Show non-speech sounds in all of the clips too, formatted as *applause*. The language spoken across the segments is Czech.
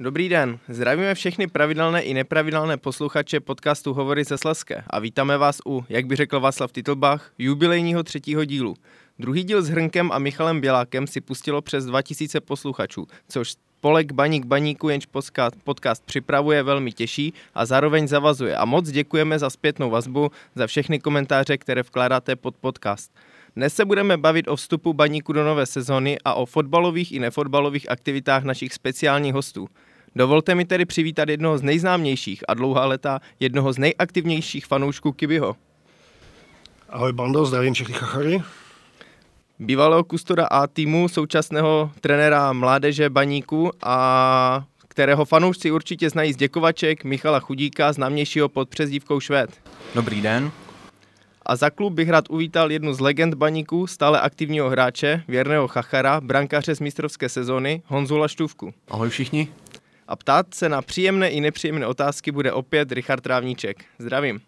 Dobrý den, zdravíme všechny pravidelné i nepravidelné posluchače podcastu Hovory ze Sleské a vítáme vás u, jak by řekl Václav Titlbach, jubilejního třetího dílu. Druhý díl s Hrnkem a Michalem Bělákem si pustilo přes 2000 posluchačů, což spolek Baník Baníku, jenž podcast, připravuje, velmi těší a zároveň zavazuje. A moc děkujeme za zpětnou vazbu, za všechny komentáře, které vkládáte pod podcast. Dnes se budeme bavit o vstupu Baníku do nové sezóny a o fotbalových i nefotbalových aktivitách našich speciálních hostů. Dovolte mi tedy přivítat jednoho z nejznámějších a dlouhá leta jednoho z nejaktivnějších fanoušků Kibyho. Ahoj bando, zdravím všechny chachary. Bývalého kustoda A týmu, současného trenéra mládeže Baníku a kterého fanoušci určitě znají z děkovaček Michala Chudíka, známějšího pod přezdívkou Švéd. Dobrý den. A za klub bych rád uvítal jednu z legend baníku, stále aktivního hráče, věrného chachara, brankáře z mistrovské sezóny, Honzu Laštůvku. Ahoj všichni. A ptát se na příjemné i nepříjemné otázky bude opět Richard Trávníček. Zdravím.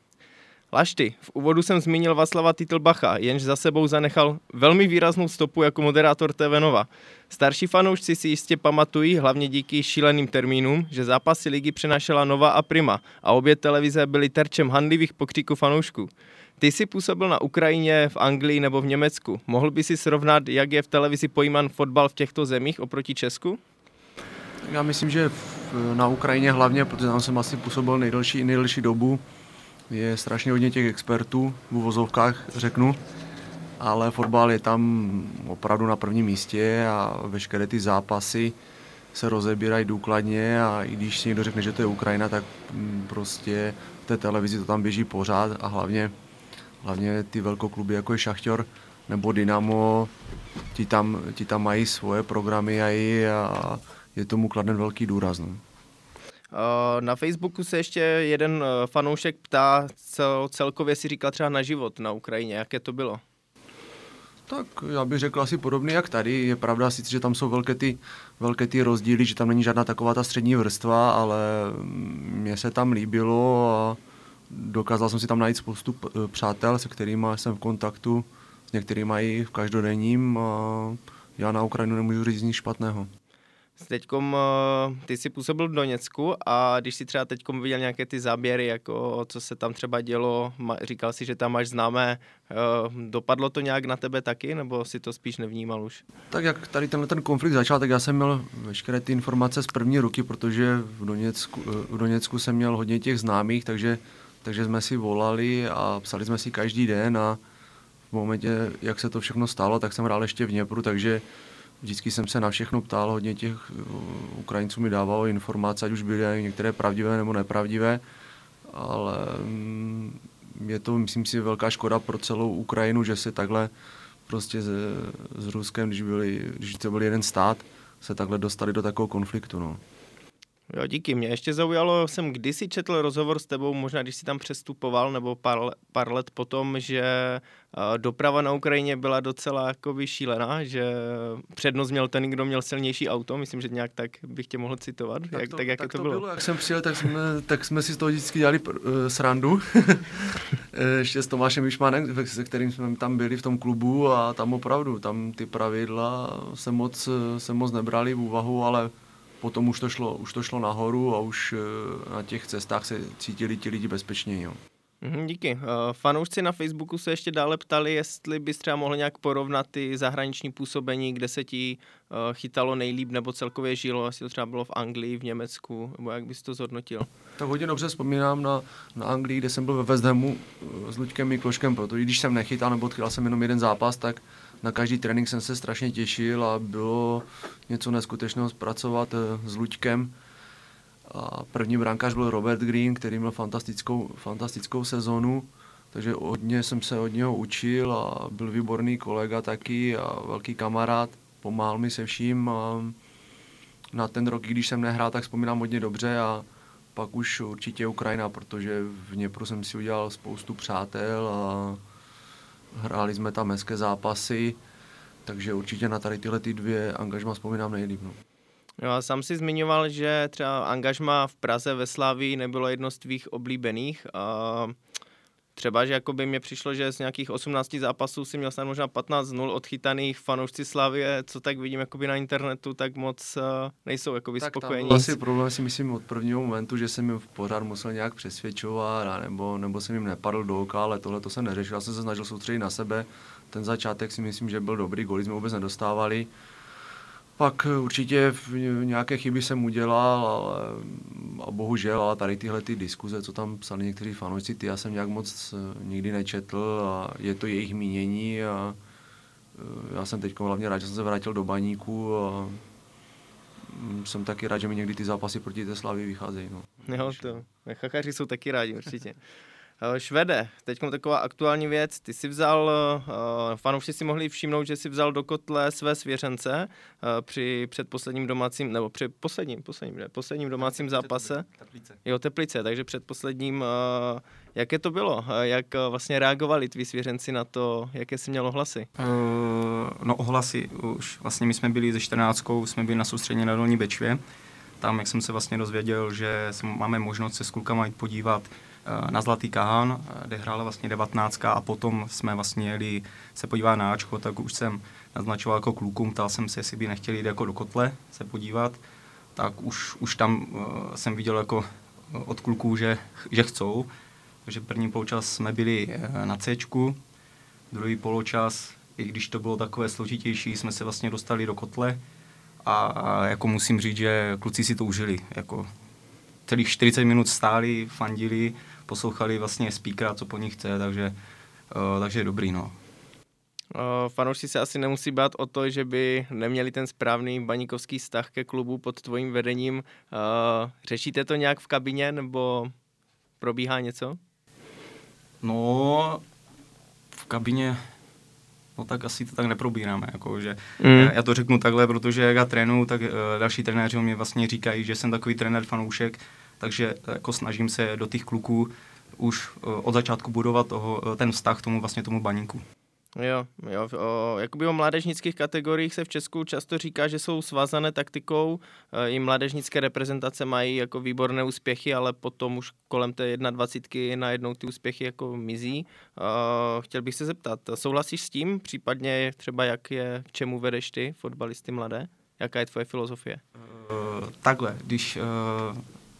Lašty, v úvodu jsem zmínil Václava Titlbacha, jenž za sebou zanechal velmi výraznou stopu jako moderátor TV Nova. Starší fanoušci si jistě pamatují, hlavně díky šíleným termínům, že zápasy ligy přenášela Nova a Prima a obě televize byly terčem handlivých pokříků fanoušků. Ty jsi působil na Ukrajině, v Anglii nebo v Německu. Mohl by si srovnat, jak je v televizi pojímán fotbal v těchto zemích oproti Česku? Já myslím, že na Ukrajině hlavně, protože tam jsem asi působil nejdelší, nejdelší dobu, je strašně hodně těch expertů, v uvozovkách řeknu, ale fotbal je tam opravdu na prvním místě a veškeré ty zápasy se rozebírají důkladně a i když si někdo řekne, že to je Ukrajina, tak mm, prostě v té televizi to tam běží pořád a hlavně, hlavně ty velkokluby jako je Šachťor nebo Dynamo, ti tam, ti tam mají svoje programy a, a je tomu kladen velký důraz. No. Eh, na Facebooku se ještě jeden eh, fanoušek ptá, co celkově si říkal třeba na život na Ukrajině, jaké to bylo? Tak já bych řekl asi podobný jak tady. Je pravda sice, že tam jsou velké ty, velké ty rozdíly, že tam není žádná taková ta střední vrstva, ale mně se tam líbilo a dokázal jsem si tam najít spoustu eh, přátel, se kterými jsem v kontaktu, s některými i v každodenním a já na Ukrajinu nemůžu říct nic špatného. Teďkom eh, ty jsi působil v Doněcku a když si třeba teďkom viděl nějaké ty záběry, jako co se tam třeba dělo, říkal si, že tam máš známé, eh, dopadlo to nějak na tebe taky, nebo si to spíš nevnímal už? Tak jak tady tenhle ten konflikt začal, tak já jsem měl veškeré ty informace z první ruky, protože v Doněcku, eh, v Doněcku jsem měl hodně těch známých, takže, takže jsme si volali a psali jsme si každý den a v momentě, jak se to všechno stalo, tak jsem hrál ještě v Dněpru, takže Vždycky jsem se na všechno ptal, hodně těch uh, Ukrajinců mi dávalo informace, ať už byly některé pravdivé nebo nepravdivé, ale mm, je to, myslím si, velká škoda pro celou Ukrajinu, že se takhle prostě s, s Ruskem, když, byli, když to byl jeden stát, se takhle dostali do takového konfliktu. No. Jo, díky. Mě ještě zaujalo, jsem kdysi četl rozhovor s tebou, možná když jsi tam přestupoval, nebo pár, pár let potom, že doprava na Ukrajině byla docela jako vyšílená, že přednost měl ten, kdo měl silnější auto. Myslím, že nějak tak bych tě mohl citovat. Tak, jak, to, tak, jak tak to, to bylo? bylo? Jak jsem přijel, tak jsme, tak jsme si z toho vždycky dělali uh, srandu. *laughs* ještě s Tomášem Vyšmanem, se kterým jsme tam byli v tom klubu a tam opravdu, tam ty pravidla se moc, se moc nebrali v úvahu, ale potom už to šlo, už to šlo nahoru a už eh, na těch cestách se cítili ti lidi bezpečněji. Jo. Mhm, díky. Uh, fanoušci na Facebooku se ještě dále ptali, jestli bys třeba mohl nějak porovnat ty zahraniční působení, kde se ti uh, chytalo nejlíp nebo celkově žilo, jestli to třeba bylo v Anglii, v Německu, nebo jak bys to zhodnotil? Tak hodně dobře vzpomínám na, na Anglii, kde jsem byl ve West Hamu s Luďkem Mikloškem, protože když jsem nechytal nebo odchytal jsem jenom jeden zápas, tak na každý trénink jsem se strašně těšil a bylo něco neskutečného zpracovat eh, s Luďkem. A první brankář byl Robert Green, který měl fantastickou, fantastickou sezonu, takže hodně jsem se od něho učil a byl výborný kolega taky a velký kamarád, pomáhal mi se vším a na ten rok, když jsem nehrál, tak vzpomínám hodně dobře a pak už určitě Ukrajina, protože v Dněpru jsem si udělal spoustu přátel a hráli jsme tam hezké zápasy, takže určitě na tady tyhle ty dvě angažma vzpomínám nejlíp. No. A sám si zmiňoval, že třeba angažma v Praze ve Slávii nebylo jedno z tvých oblíbených. A třeba, že jako by mě přišlo, že z nějakých 18 zápasů si měl snad možná 15 0 odchytaných fanoušci Slavie, co tak vidím jakoby na internetu, tak moc uh, nejsou jakoby tak spokojení. Tak asi problém si myslím od prvního momentu, že jsem jim pořád musel nějak přesvědčovat, nebo, nebo jsem jim nepadl do oka, ale tohle to jsem neřešil. Já jsem se snažil soustředit na sebe. Ten začátek si myslím, že byl dobrý, goly jsme vůbec nedostávali. Pak určitě nějaké chyby jsem udělal, ale, a bohužel, ale tady tyhle ty diskuze, co tam psali někteří fanoušci, ty já jsem nějak moc eh, nikdy nečetl a je to jejich mínění a eh, já jsem teď hlavně rád, že jsem se vrátil do baníku a mm, jsem taky rád, že mi někdy ty zápasy proti té Slavy vycházejí. No. Jo, to, chachaři jsou taky rádi určitě. *laughs* Eh, Švede, teď taková aktuální věc, ty si vzal, uh, fanoušci si mohli všimnout, že si vzal do kotle své svěřence uh, při předposledním domácím, nebo při posledním, posledním, ne, posledním domácím zápase. Teplice. Jo, Teplice, takže předposledním, jaké to bylo? Jak vlastně reagovali tví svěřenci na to, jaké jsi měl ohlasy? Uh, no ohlasy, už vlastně my jsme byli ze 14, jsme byli na soustředění na Dolní Bečvě, tam, jak jsem se vlastně dozvěděl, že máme možnost se s klukama jít podívat Eh, na Zlatý Kahán, eh, kde hrála vlastně 19 a potom jsme vlastně jeli se podívat na Ačko, tak už jsem naznačoval jako klukům, ptal jsem se, jestli by nechtěli jít jako do kotle se podívat, tak už, už tam uh, jsem viděl jako od kluků, že, že chcou. Takže první poločas jsme byli na C, druhý poločas, i když to bylo takové složitější, jsme se vlastně dostali do kotle a, a jako musím říct, že kluci si to užili. Jako celých 40 minut stáli, fandili, poslouchali vlastně speakera, co po nich chce, takže, uh, takže je dobrý, no. Uh, fanoušci se asi nemusí bát o to, že by neměli ten správný baníkovský vztah ke klubu pod tvojím vedením. Uh, řešíte to nějak v kabině nebo probíhá něco? No, v kabině no tak asi to tak neprobíráme. Jako, že mm. já, já to řeknu takhle, protože jak já trénuju, tak uh, další trenéři mě vlastně říkají, že jsem takový trenér fanoušek, takže jako snažím se do těch kluků už uh, od začátku budovat toho, uh, ten vztah k tomu vlastně tomu baníku. Jo, jo. O, jakoby o mládežnických kategoriích se v Česku často říká, že jsou svázané taktikou. E, I mládežnické reprezentace mají jako výborné úspěchy, ale potom už kolem té 21 najednou ty úspěchy jako mizí. E, chtěl bych se zeptat, souhlasíš s tím? Případně třeba jak je, k čemu vedeš ty, fotbalisty mladé? Jaká je tvoje filozofie? Uh, takhle, když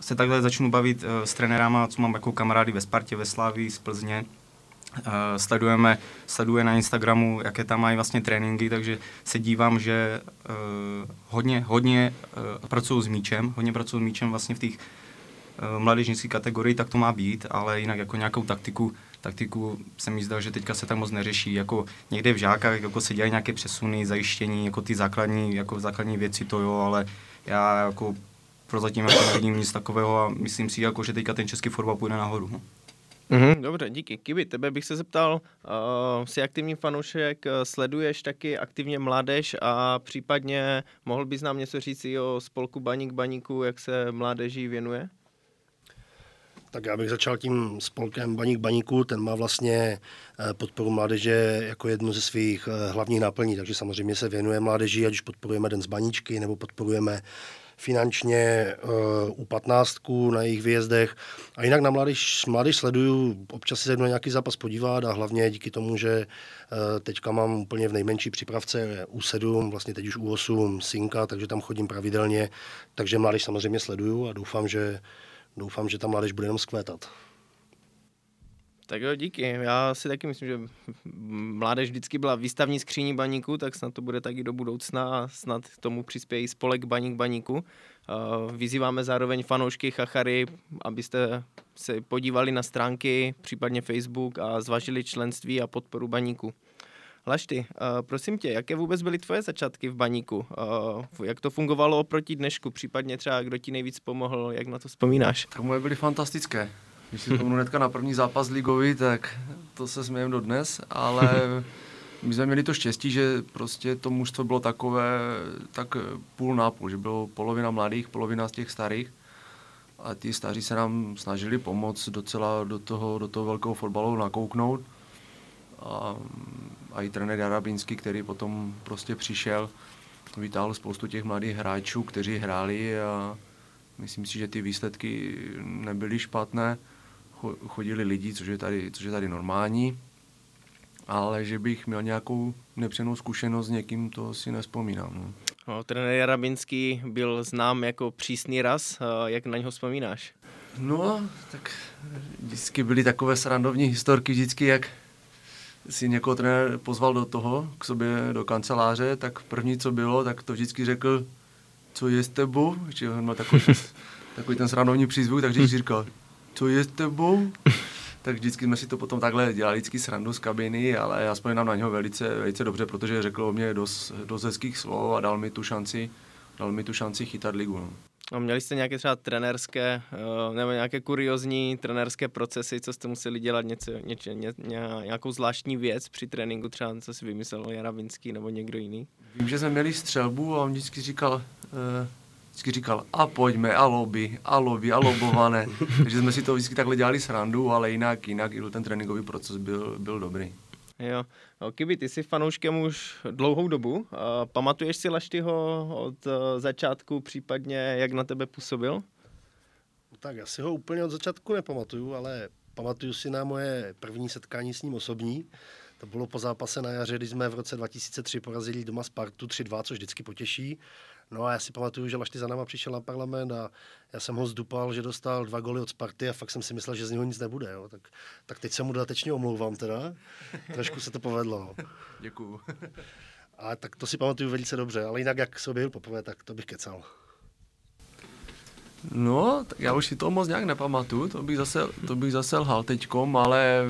se takhle začnu bavit uh, s trenérama, co mám jako kamarády ve Spartě, ve Slávii, z Plzně, Uh, sledujeme, sleduje na Instagramu, jaké tam mají vlastně tréninky, takže se dívám, že uh, hodně, hodně uh, pracují s míčem, hodně pracují s míčem vlastně v těch uh, mládežnických kategorii, tak to má být, ale jinak jako nějakou taktiku, taktiku se mi zdá, že teďka se tak moc neřeší, jako někde v žákách jako se dělají nějaké přesuny, zajištění, jako ty základní, jako základní věci to jo, ale já jako prozatím jako nevidím nic takového a myslím si, jako, že teďka ten český fotbal půjde nahoru. No. Mm-hmm, dobře, díky. Kiby, tebe bych se zeptal, uh, jsi aktivní fanoušek, uh, sleduješ taky aktivně mládež a případně mohl bys nám něco říct i o spolku Baník Baníku, jak se mládeží věnuje? Tak já bych začal tím spolkem Baník Baníku, ten má vlastně eh, podporu mládeže jako jednu ze svých hlavních náplní, takže samozřejmě se věnuje mládeži, ať už podporujeme Den z Baníčky, nebo podporujeme finančně uh, u 15 na jejich výjezdech. A jinak na mládež, mládež sleduju, občas se jednou nějaký zápas podívat a hlavně díky tomu, že uh, teďka mám úplně v nejmenší přípravce U7, vlastně teď už U8 synka, takže tam chodím pravidelně, takže mládež samozřejmě sleduju a doufám, že, doufám, že ta mládež bude jenom skvétat. Tak jo, díky. Já si taky myslím, že mládež vždycky byla výstavní skříní baníku, tak snad to bude taky do budoucna a snad tomu přispějí spolek Baník Baníku. Vyzýváme zároveň fanoušky Chachary, abyste se podívali na stránky, případně Facebook a zvažili členství a podporu baníku. Lašty, prosím tě, jaké vůbec byly tvoje začátky v baníku? Jak to fungovalo oproti dnešku? Případně třeba kdo ti nejvíc pomohl, jak na to vzpomínáš? Tak moje byly fantastické. Když si tomu hnedka na první zápas ligový, tak to se smějem do dnes, ale *laughs* my jsme měli to štěstí, že prostě to mužstvo bylo takové, tak půl na půl, že bylo polovina mladých, polovina z těch starých a ty staří se nám snažili pomoct docela do toho, do toho velkého fotbalu nakouknout. A, a i trenér Jarabinský, který potom prostě přišel, vytáhl spoustu těch mladých hráčů, kteří hráli a myslím si, že ty výsledky nebyly špatné chodili lidi, což je tady, což je tady normální, ale že bych měl nějakou nepřenou zkušenost s někým, to si nespomínám. No. No, trenér Jarabinský byl znám jako přísný raz, jak na něho vzpomínáš? No, tak vždycky byly takové srandovní historky, vždycky jak si někoho trenér pozval do toho, k sobě do kanceláře, tak první, co bylo, tak to vždycky řekl, co je s tebou, že on má takový, *laughs* takový ten srandovní přízvuk, takže vždycky říkal, co je s tebou, *laughs* tak vždycky jsme si to potom takhle dělali vždycky srandu z kabiny, ale já vzpomínám na něho velice, velice dobře, protože řekl o mě dost, dost hezkých slov a dal mi tu šanci, dal mi tu šanci chytat ligu. No. A měli jste nějaké třeba trenérské eh, nebo nějaké kuriozní trenérské procesy, co jste museli dělat něco, něco, ně, nějakou zvláštní věc při tréninku, třeba co si vymyslel Jaravinský nebo někdo jiný? Vím, že jsme měli střelbu a on vždycky říkal, uh, vždycky říkal, a pojďme, a lobby, a lobby, a lobované. *laughs* Takže jsme si to vždycky takhle dělali srandu, ale jinak, jinak ten tréninkový proces byl, byl dobrý. Jo, no, Kibi, ty jsi fanouškem už dlouhou dobu. Pamatuješ si Laštyho od e, začátku, případně jak na tebe působil? No tak já si ho úplně od začátku nepamatuju, ale pamatuju si na moje první setkání s ním osobní. To bylo po zápase na jaře, kdy jsme v roce 2003 porazili doma Spartu 3-2, což vždycky potěší. No a já si pamatuju, že Lašty za náma přišel na parlament a já jsem ho zdupal, že dostal dva goly od Sparty a fakt jsem si myslel, že z něho nic nebude. Jo. Tak, tak teď se mu dodatečně omlouvám teda. *laughs* Trošku se to povedlo. No. Děkuju. A tak to si pamatuju velice dobře, ale jinak jak se objevil poprvé, tak to bych kecal. No, tak já už si to moc nějak nepamatuju, to bych zase, to bych zase lhal teďkom, ale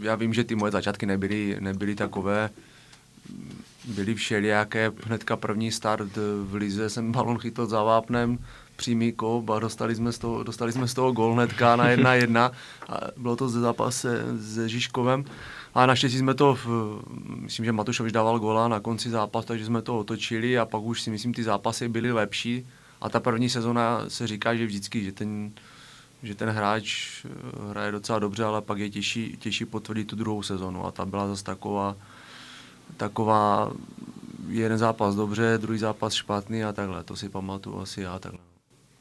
já vím, že ty moje začátky nebyly, nebyly takové, byly všelijaké, hnedka první start v Lize jsem *laughs* balon chytil za vápnem, přímý kop a dostali jsme z toho, dostali jsme z toho gol hnedka na jedna *laughs* jedna. A bylo to ze zápase se Žižkovem. A naštěstí jsme to, v, myslím, že Matušovič dával gola na konci zápasu, takže jsme to otočili a pak už si myslím, ty zápasy byly lepší. A ta první sezona se říká, že vždycky, že ten, že ten hráč eh, hraje docela dobře, ale pak je těžší, těžší potvrdit tu druhou sezonu. A ta byla zase taková, taková jeden zápas dobře, druhý zápas špatný a takhle, to si pamatuju asi já takhle.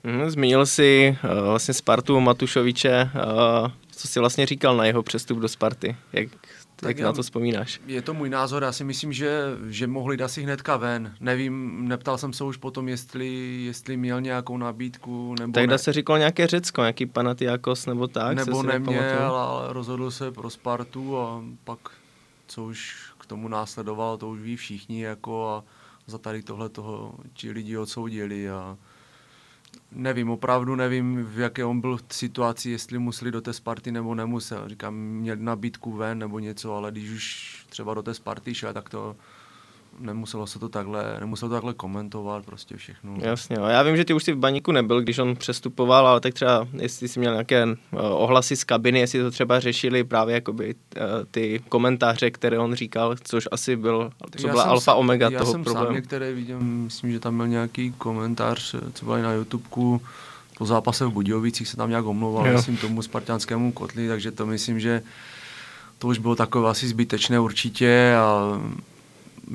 Mm, zmínil jsi uh, vlastně Spartu Matušoviče, uh, co jsi vlastně říkal na jeho přestup do Sparty, jak, tak jak já, na to vzpomínáš? Je to můj názor, já si myslím, že, že mohli dát si hnedka ven. Nevím, neptal jsem se už potom, jestli, jestli měl nějakou nabídku, nebo Tak ne. se říkal nějaké Řecko, nějaký Panatiakos nebo tak? Nebo neměl, ale rozhodl se pro Spartu a pak, co už k tomu následovalo, to už ví všichni, jako a za tady tohle toho ti lidi odsoudili a nevím, opravdu nevím, v jaké on byl situaci, jestli museli do té Sparty nebo nemusel. Říkám, měl nabídku ven nebo něco, ale když už třeba do té Sparty šel, tak to nemuselo se to takhle, nemuselo to takhle komentovat, prostě všechno. Jasně, a já vím, že ty už si v baníku nebyl, když on přestupoval, ale tak třeba, jestli jsi měl nějaké uh, ohlasy z kabiny, jestli to třeba řešili právě jakoby uh, ty komentáře, které on říkal, což asi byl, co byla alfa omega já toho jsem problému. Já jsem některé viděl, myslím, že tam byl nějaký komentář, co byl na YouTubeku, po zápase v Budějovicích se tam nějak omlouval, jo. myslím, tomu spartianskému kotli, takže to myslím, že to už bylo takové asi zbytečné určitě a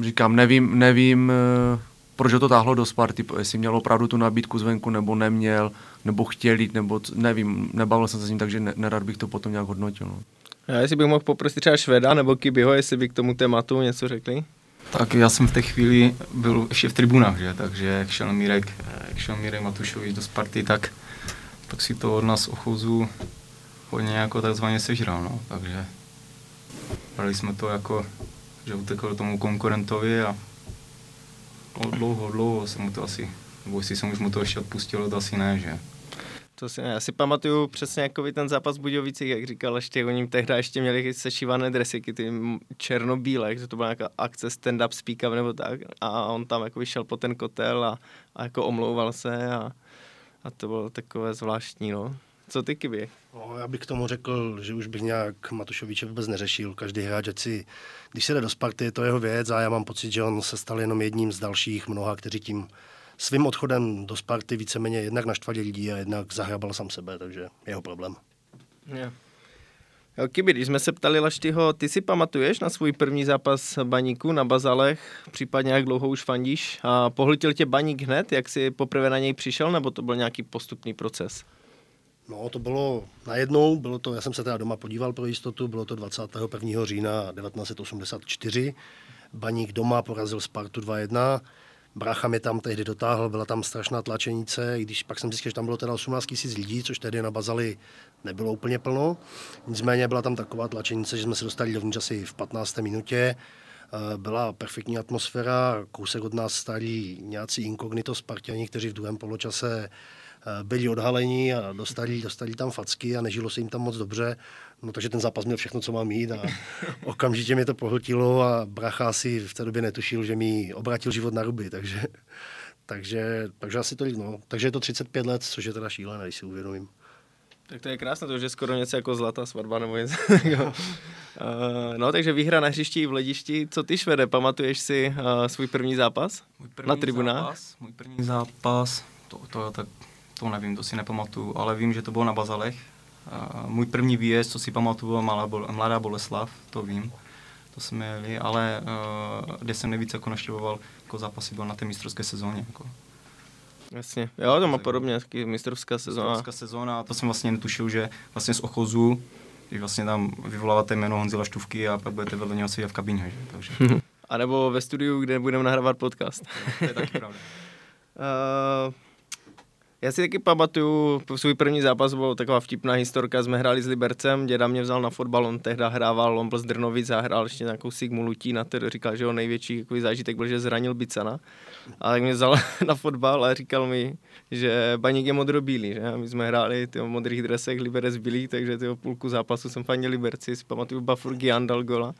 říkám, nevím, nevím, eh, proč to táhlo do Sparty, jestli měl opravdu tu nabídku zvenku, nebo neměl, nebo chtěl jít, nebo nevím, nebavil jsem se s ním, takže nerad bych to potom nějak hodnotil. No. Já jestli bych mohl poprosit třeba Šveda nebo Kibyho, jestli by k tomu tématu něco řekli? Tak já jsem v té chvíli byl ještě v tribunách, že? takže jak šel Mírek, jak šel Mírek Matušovič do Sparty, tak, tak si to od nás ochouzu hodně jako takzvaně sežral, no. takže brali jsme to jako že utekl tomu konkurentovi a dlouho, dlouho jsem mu to asi, nebo jestli jsem už mu to ještě odpustil, to asi ne, že? To si, já si pamatuju přesně jako ten zápas v Budějovicích, jak říkal, ještě oni tehdy ještě měli sešívané dresy, ty černobílé, že to byla nějaká akce stand-up speak nebo tak a on tam jako vyšel po ten kotel a, a jako omlouval se a, a to bylo takové zvláštní, no. Co ty, Kiby? No, já bych k tomu řekl, že už bych nějak Matušoviče vůbec neřešil. Každý hráč, si, když se jde do Sparty, je to jeho věc a já mám pocit, že on se stal jenom jedním z dalších mnoha, kteří tím svým odchodem do Sparty víceméně jednak naštvali lidi a jednak zahrabal sám sebe, takže jeho problém. Yeah. Kiby, když jsme se ptali Laštyho, ty si pamatuješ na svůj první zápas baníku na Bazalech, případně jak dlouho už fandíš? A pohltil tě baník hned, jak jsi poprvé na něj přišel, nebo to byl nějaký postupný proces? No, to bylo najednou, bylo to, já jsem se teda doma podíval pro jistotu, bylo to 21. října 1984. Baník doma porazil Spartu 2-1. Bracha mě tam tehdy dotáhl, byla tam strašná tlačenice, i když pak jsem zjistil, že tam bylo teda 18 000 lidí, což tehdy na Bazali nebylo úplně plno. Nicméně byla tam taková tlačenice, že jsme se dostali dovnitř asi v 15. minutě. Eh, byla perfektní atmosféra, kousek od nás starý nějací inkognito Spartiani, kteří v druhém poločase byli odhaleni a dostali, dostali tam facky a nežilo se jim tam moc dobře. No takže ten zápas měl všechno, co má mít a *laughs* okamžitě mě to pohltilo a bracha si v té době netušil, že mi obratil život na ruby, takže, takže, takže asi tolik, no. Takže je to 35 let, což je teda šílené, když si uvědomím. Tak to je krásné, to už je skoro něco jako zlatá svatba nebo něco. uh, *laughs* no, takže výhra na hřišti i v ledišti. Co ty, Švede, pamatuješ si uh, svůj první zápas můj první na tribunách? Zápas, můj první zápas, to, to, to, to nevím, to si nepamatuju, ale vím, že to bylo na Bazalech. Můj první výjezd, co si pamatuju, Mladá, Mladá Boleslav, to vím. To jsme jeli, ale uh, kde jsem nejvíc jako naštěvoval jako zápasy, byl na té mistrovské sezóně. Jako. Jasně, jo, to má podobně, taky mistrovská sezóna. Mistrovská sezóna, to jsem vlastně netušil, že vlastně z Ochozu, když vlastně tam vyvoláváte jméno Honzila Štůvky a pak budete vedle něho sedět v kabině, že? takže... *laughs* a nebo ve studiu, kde budeme nahrávat podcast. to je taky pravda. uh, *laughs* já si taky pamatuju, svůj první zápas byl taková vtipná historka, jsme hráli s Libercem, děda mě vzal na fotbal, on tehdy hrával, on byl z Drnovic a hrál ještě nějakou Sigmu Lutí, na to říkal, že jeho největší zážitek byl, že zranil Bicana. A tak mě vzal *laughs* na fotbal a říkal mi, že baník je modrobílý, že? My jsme hráli ty modrých dresech, Liberec bílý, takže tyho půlku zápasu jsem fandil Liberci, si pamatuju, Bafurgian dal gola,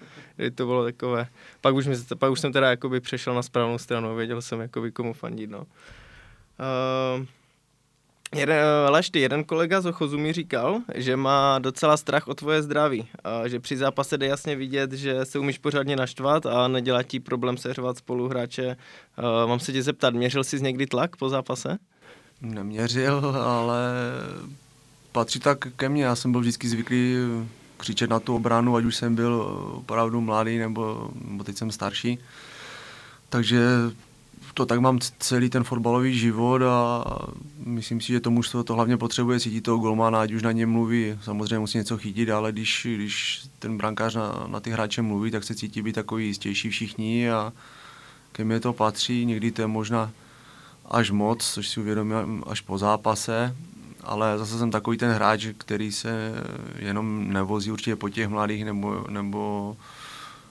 to bylo takové. Pak už, mi, pak už jsem teda jakoby přešel na správnou stranu, věděl jsem jakoby komu fandit, no. Uh, Jeden, Lešty, jeden kolega z Ochozu mi říkal, že má docela strach o tvoje zdraví. A že při zápase jde jasně vidět, že se umíš pořádně naštvat a nedělá ti problém seřvat spoluhráče. A mám se tě zeptat, měřil jsi někdy tlak po zápase? Neměřil, ale patří tak ke mně. Já jsem byl vždycky zvyklý křičet na tu obranu, ať už jsem byl opravdu mladý nebo, nebo teď jsem starší. Takže to tak mám celý ten fotbalový život a myslím si, že to mužstvo to hlavně potřebuje cítit toho golmana, ať už na něm mluví, samozřejmě musí něco chytit, ale když, když ten brankář na, na ty hráče mluví, tak se cítí být takový jistější všichni a ke mně to patří, někdy to je možná až moc, což si uvědomím až po zápase, ale zase jsem takový ten hráč, který se jenom nevozí určitě po těch mladých nebo, nebo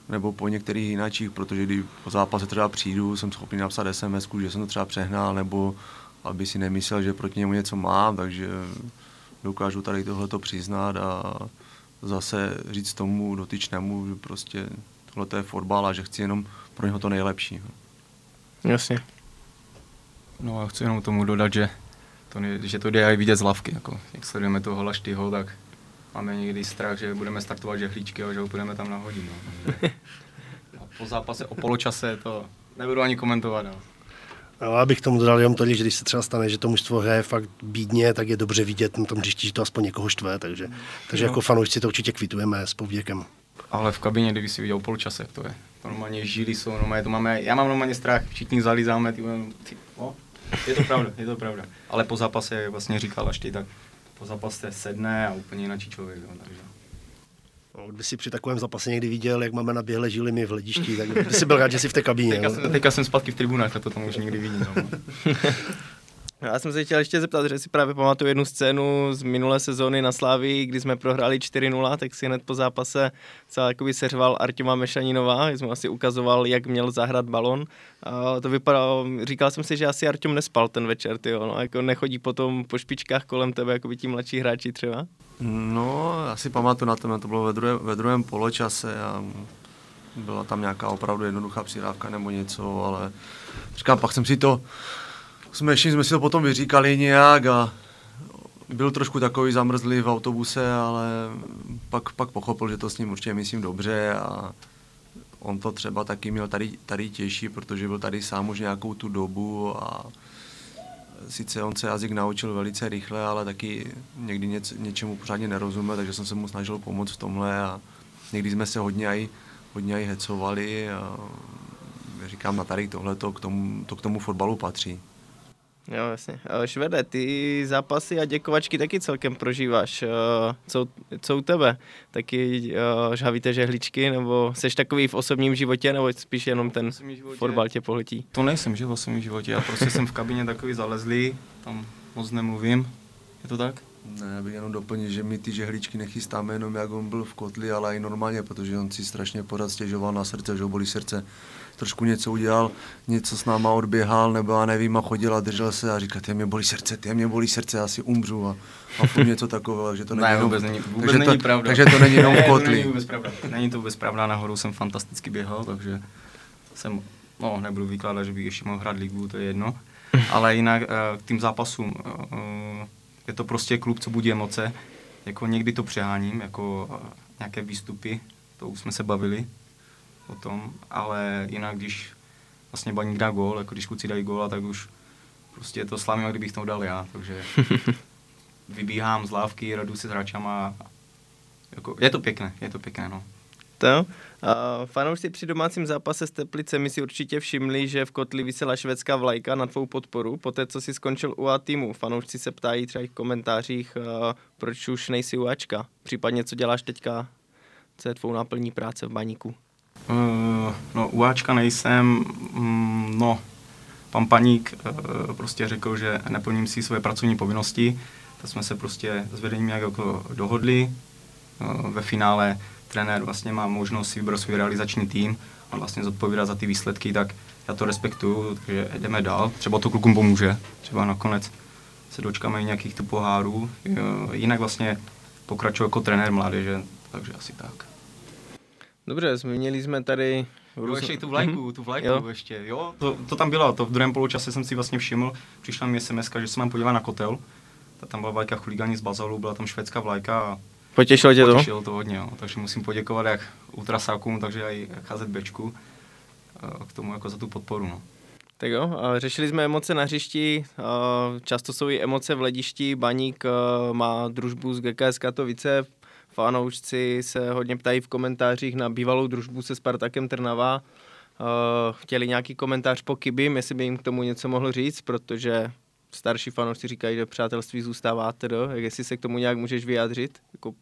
nebo po některých jináčích, protože když po zápase třeba přijdu, jsem schopný napsat SMS, že jsem to třeba přehnal, nebo aby si nemyslel, že proti němu něco mám, takže dokážu tady tohleto přiznat a zase říct tomu dotyčnému, že prostě tohle je fotbal a že chci jenom pro něho to nejlepší. Jasně. No a chci jenom tomu dodat, že to, že to jde i vidět z lavky. Jako, jak sledujeme toho Laštyho, tak máme někdy strach, že budeme startovat žehlíčky a že ho budeme tam nahodit. No. *laughs* A po zápase o poločase to nebudu ani komentovat. No. No, abych tomu dodal jenom tolik, že když se třeba stane, že to mužstvo hraje fakt bídně, tak je dobře vidět na tom hřišti, že to aspoň někoho štve, takže, takže jako fanoušci to určitě kvitujeme s pověkem. Ale v kabině, kdyby si viděl poločase, jak to je. To normálně žíly jsou, normálně to máme, já mám normálně strach, všichni zalízáme, ty, ty, no, je to pravda, je to pravda. Ale po zápase, jak vlastně říkal až ty, tak po zápase sedne a úplně jiný člověk. Jo, takže. No, kdyby si při takovém zápase někdy viděl, jak máme naběhle žili my v hledišti, tak by si byl rád, že jsi v té kabině. Teďka, jsem, teďka jsem zpátky v tribunách, tak to tam už někdy vidím. No. *laughs* Já jsem se chtěl ještě zeptat, že si právě pamatuju jednu scénu z minulé sezóny na Slávii, kdy jsme prohráli 4-0, tak si hned po zápase celá jakoby seřval Artěma Mešaninová, jsme asi ukazoval, jak měl zahrát balon. A to vypadalo, říkal jsem si, že asi Artěm nespal ten večer, ty no, jako nechodí potom po špičkách kolem tebe, jako by ti mladší hráči třeba. No, asi pamatuju na to, to bylo ve, druhé, ve druhém poločase a byla tam nějaká opravdu jednoduchá přidávka nebo něco, ale říkám, pak jsem si to jsme, jsme si to potom vyříkali nějak a byl trošku takový zamrzlý v autobuse, ale pak, pak pochopil, že to s ním určitě myslím dobře a on to třeba taky měl tady, tady těžší, protože byl tady sám už nějakou tu dobu a sice on se jazyk naučil velice rychle, ale taky někdy něc, něčemu pořádně nerozume, takže jsem se mu snažil pomoct v tomhle a někdy jsme se hodně aj, hodně aj hecovali a říkám, na tady tohle to k tomu, to k tomu fotbalu patří. Jo, jasně. Eh, Švede, ty zápasy a děkovačky taky celkem prožíváš. Eh, Co, co u tebe? Taky eh, žhavíte žehličky, nebo jsi takový v osobním životě, nebo spíš jenom ten fotbal tě pohltí? To nejsem, že v osobním životě. Já prostě jsem v kabině takový zalezlý, tam moc nemluvím. Je to tak? Ne, já bych jenom doplnil, že my ty žehličky nechystáme jenom jak on byl v kotli, ale i normálně, protože on si strašně pořád stěžoval na srdce, že ho bolí srdce. Trošku něco udělal, něco s náma odběhal, nebo já nevím, a chodil a držel se a říkal, ty mě bolí srdce, ty mě bolí srdce, asi umřu a, a furt něco takového, takže to není ne, jenom, vůbec není, vůbec takže není to, pravda. Takže to není jenom *laughs* Ne, to kotli. není vůbec pravda. Není to vůbec pravda, nahoru jsem fantasticky běhal, takže jsem, no nebudu vykládat, že bych ještě mohl hrát ligu, to je jedno. *laughs* Ale jinak eh, k tým zápasům, eh, je to prostě klub, co budí emoce. Jako někdy to přeháním, jako eh, nějaké výstupy, to už jsme se bavili o tom, ale jinak, když vlastně baník dá gól, jako když kluci dají góla, tak už prostě to slavím, jak kdybych to dal já, takže *laughs* vybíhám z lávky, radu se s hráčama, jako, je to pěkné, je to pěkné, no. To? A fanoušci při domácím zápase s Teplicemi si určitě všimli, že v kotli vysela švédská vlajka na tvou podporu, poté co si skončil u A týmu. Fanoušci se ptají třeba v komentářích, a proč už nejsi u Ačka, případně co děláš teďka, co je tvou náplní práce v baníku. Uh, no, Ačka nejsem, mm, no, pan Paník uh, prostě řekl, že neplním si své pracovní povinnosti, tak jsme se prostě s vedením nějak jako dohodli. Uh, ve finále trenér vlastně má možnost si vybrat svůj realizační tým a vlastně zodpovídat za ty výsledky, tak já to respektuju, takže jdeme dál. Třeba to klukům pomůže, třeba nakonec se dočkáme i nějakých tu pohárů. Jinak vlastně pokračuju jako trenér mládeže, takže asi tak. Dobře, zmínili jsme tady... Jo, ještě tu vlajku, tu vlajku Jo. ještě, jo. To, to, tam bylo, to v druhém poločase jsem si vlastně všiml, přišla mi SMS, že se mám podívat na kotel, ta tam byla vlajka chuligání z bazolu, byla tam švédská vlajka a Potěšilo tě to? potěšilo to hodně, jo. takže musím poděkovat jak ultrasákům, takže i HZBčku eh, k tomu jako za tu podporu, no. Tak jo, řešili jsme emoce na hřišti, a často jsou i emoce v hledišti, Baník a, má družbu z GKS Katovice, fanoušci se hodně ptají v komentářích na bývalou družbu se Spartakem Trnava, A, chtěli nějaký komentář po Kybim, jestli by jim k tomu něco mohl říct, protože starší fanoušci říkají, že přátelství zůstává tedy, jak jestli se k tomu nějak můžeš vyjádřit, jako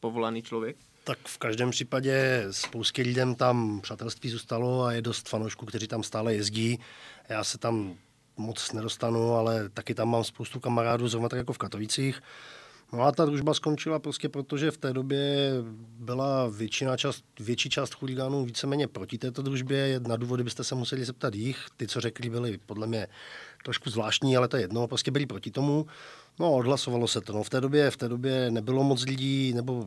povolaný člověk. Tak v každém případě spoustě lidem tam přátelství zůstalo a je dost fanoušků, kteří tam stále jezdí. Já se tam moc nedostanu, ale taky tam mám spoustu kamarádů, zrovna tak jako v Katovicích. No a ta družba skončila prostě proto, že v té době byla většina část, větší část chuligánů víceméně proti této družbě. Na důvody byste se museli zeptat jich. Ty, co řekli, byli podle mě trošku zvláštní, ale to je jedno, prostě byli proti tomu. No, odhlasovalo se to. No, v té době, v té době nebylo moc lidí, nebo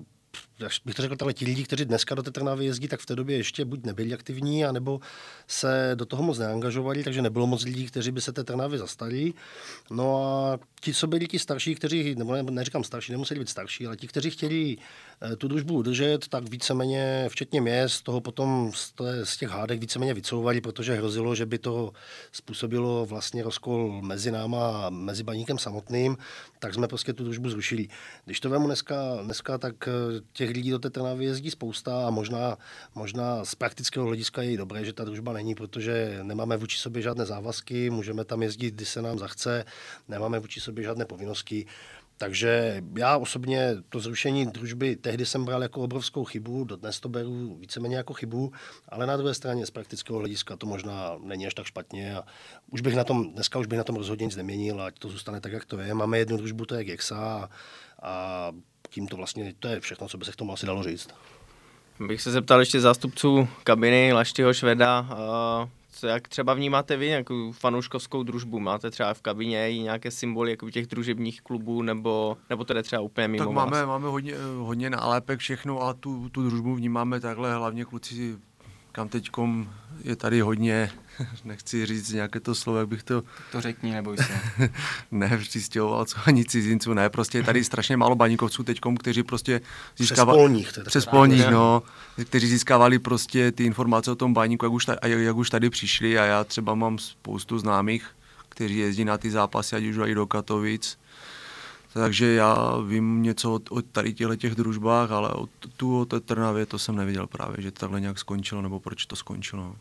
jak bych to řekl, ti lidi, kteří dneska do té Trnavy jezdí, tak v té době ještě buď nebyli aktivní, anebo se do toho moc neangažovali, takže nebylo moc lidí, kteří by se té Trnavy zastali. No a ti, co byli ti starší, kteří, nebo ne, neříkám starší, nemuseli být starší, ale ti, kteří chtěli eh, tu družbu udržet, tak víceméně, včetně mě, z toho potom z, té, z těch hádek víceméně vycouvali, protože hrozilo, že by to způsobilo vlastně rozkol mezi náma a mezi baníkem samotným, tak jsme prostě tu družbu zrušili. Když to vemu dneska, dneska tak eh, těch lidí do té Trnavy jezdí spousta a možná, možná z praktického hlediska je dobré, že ta družba není, protože nemáme vůči sobě žádné závazky, můžeme tam jezdit, kdy se nám zachce, nemáme vůči sobě žádné povinnosti. Takže já osobně to zrušení družby tehdy jsem bral jako obrovskou chybu, dodnes to beru víceméně jako chybu, ale na druhé straně z praktického hlediska to možná není až tak špatně a už bych na tom, dneska už bych na tom rozhodně nic neměnil, ať to zůstane tak, jak to je. Máme jednu družbu, to je Gexa a tím to vlastně, to je všechno, co by se k tomu asi dalo říct. Bych se zeptal ještě zástupců kabiny Laštyho Šveda, co, jak třeba vnímáte vy nějakou fanouškovskou družbu? Máte třeba v kabině i nějaké symboly jako těch družebních klubů, nebo, nebo to jde třeba úplně mimo Tak vás? máme, máme hodně, hodně nálepek všechno a tu, tu družbu vnímáme takhle, hlavně kluci, kam teďkom je tady hodně, *laughs* nechci říct nějaké to slovo, jak bych to, To řekni, neboj se. *laughs* ne přistěhovalců ani cizinců, ne, prostě je tady *laughs* strašně málo baníkovců teďkom, kteří prostě získávali... Přespolních, to je Přes polních, no, kteří získávali prostě ty informace o tom baníku, jak už, tady, a jak už tady přišli a já třeba mám spoustu známých, kteří jezdí na ty zápasy, ať už i do Katovic, takže já vím něco o, o tady těchto těch družbách, ale o tu o té Trnavě to jsem neviděl právě, že to takhle nějak skončilo, nebo proč to skončilo.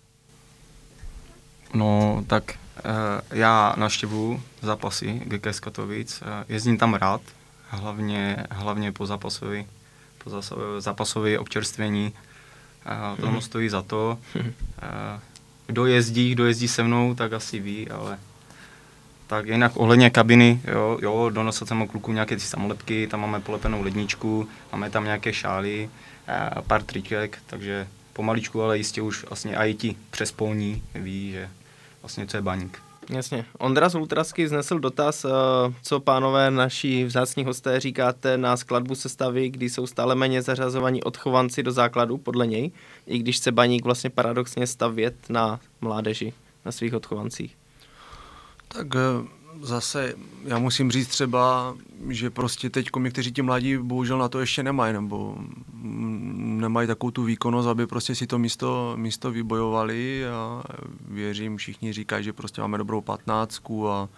No, tak uh, já naštěvuju zápasy GKS Katovic, uh, jezdím tam rád, hlavně, hlavně po zápasovi, po zápasovi občerstvení. Uh, tomu mm. stojí za to. Uh, *laughs* kdo jezdí, kdo jezdí se mnou, tak asi ví, ale tak jinak ohledně kabiny, jo, jo donosil jsem kluku nějaké ty samolepky, tam máme polepenou ledničku, máme tam nějaké šály, pár triček, takže pomaličku, ale jistě už vlastně i ti přespolní ví, že vlastně co je baník. Jasně. Ondra z Ultrasky znesl dotaz, eh, co pánové naši vzácní hosté říkáte na skladbu sestavy, kdy jsou stále méně zařazovaní odchovanci do základu, podle něj, i když se baník vlastně paradoxně stavět na mládeži, na svých odchovancích. Tak eh, zase já musím říct třeba, že prostě teď někteří ti mladí bohužel na to ještě nemají, nebo nemají takovou tu výkonnost, aby prostě si to místo, místo vybojovali a věřím, všichni říkají, že prostě máme dobrou patnáctku a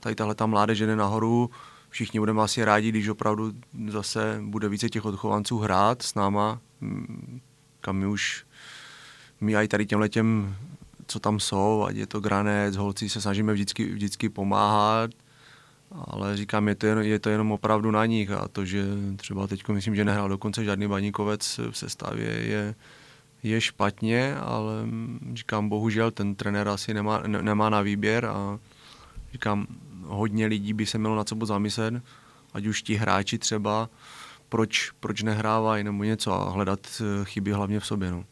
tady tahle ta mládež jde nahoru. Všichni budeme asi rádi, když opravdu zase bude více těch odchovanců hrát s náma, kam my už my i tady těm co tam jsou, ať je to granec, holci se snažíme vždycky, vždycky pomáhat, ale říkám, je to, jen, je to jenom opravdu na nich a to, že třeba teď myslím, že nehrál dokonce žádný baníkovec v sestavě, je, je špatně, ale říkám, bohužel ten trenér asi nemá, ne, nemá na výběr a říkám, hodně lidí by se mělo na co zamyslet, ať už ti hráči třeba, proč, proč nehrávají nebo něco a hledat chyby hlavně v sobě. No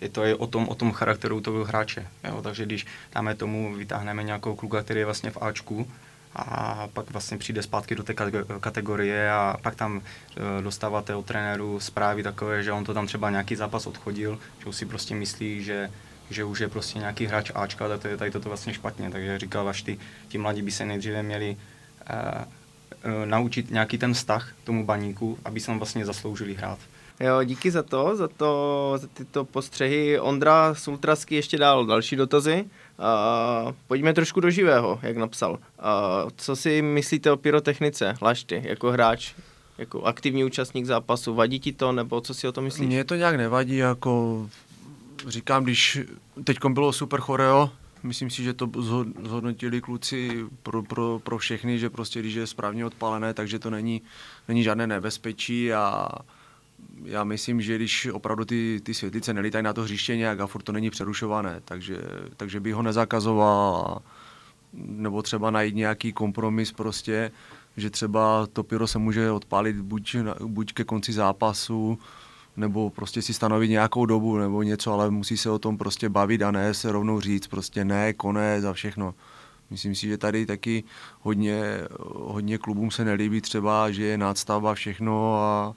je to i o tom, o tom charakteru toho hráče. Jo? Takže když dáme tomu, vytáhneme nějakou kluka, který je vlastně v Ačku, a pak vlastně přijde zpátky do té kategorie a pak tam e, dostáváte od trenéru zprávy takové, že on to tam třeba nějaký zápas odchodil, že už si prostě myslí, že, že už je prostě nějaký hráč Ačka, tak to je tady toto vlastně špatně. Takže říkal Vaš, ty, ti mladí by se nejdříve měli uh, uh, naučit nějaký ten vztah tomu baníku, aby se vlastně zasloužili hrát. Jo, díky za to, za, to, za tyto postřehy. Ondra z Ultrasky ještě dal další dotazy. Uh, pojďme trošku do živého, jak napsal. Uh, co si myslíte o pyrotechnice, Lašty, jako hráč, jako aktivní účastník zápasu? Vadí ti to, nebo co si o to myslíš? Mně to nějak nevadí, jako říkám, když teď bylo super choreo, myslím si, že to zhodnotili kluci pro, pro, pro všechny, že prostě když je správně odpalené, takže to není, není žádné nebezpečí a já myslím, že když opravdu ty, ty světlice nelítají na to hřiště nějak a furt to není přerušované, takže, takže by ho nezakazoval nebo třeba najít nějaký kompromis prostě, že třeba to pyro se může odpálit buď, buď ke konci zápasu, nebo prostě si stanovit nějakou dobu nebo něco, ale musí se o tom prostě bavit a ne se rovnou říct prostě ne, konec a všechno. Myslím si, že tady taky hodně, hodně klubům se nelíbí třeba, že je nadstavba všechno a,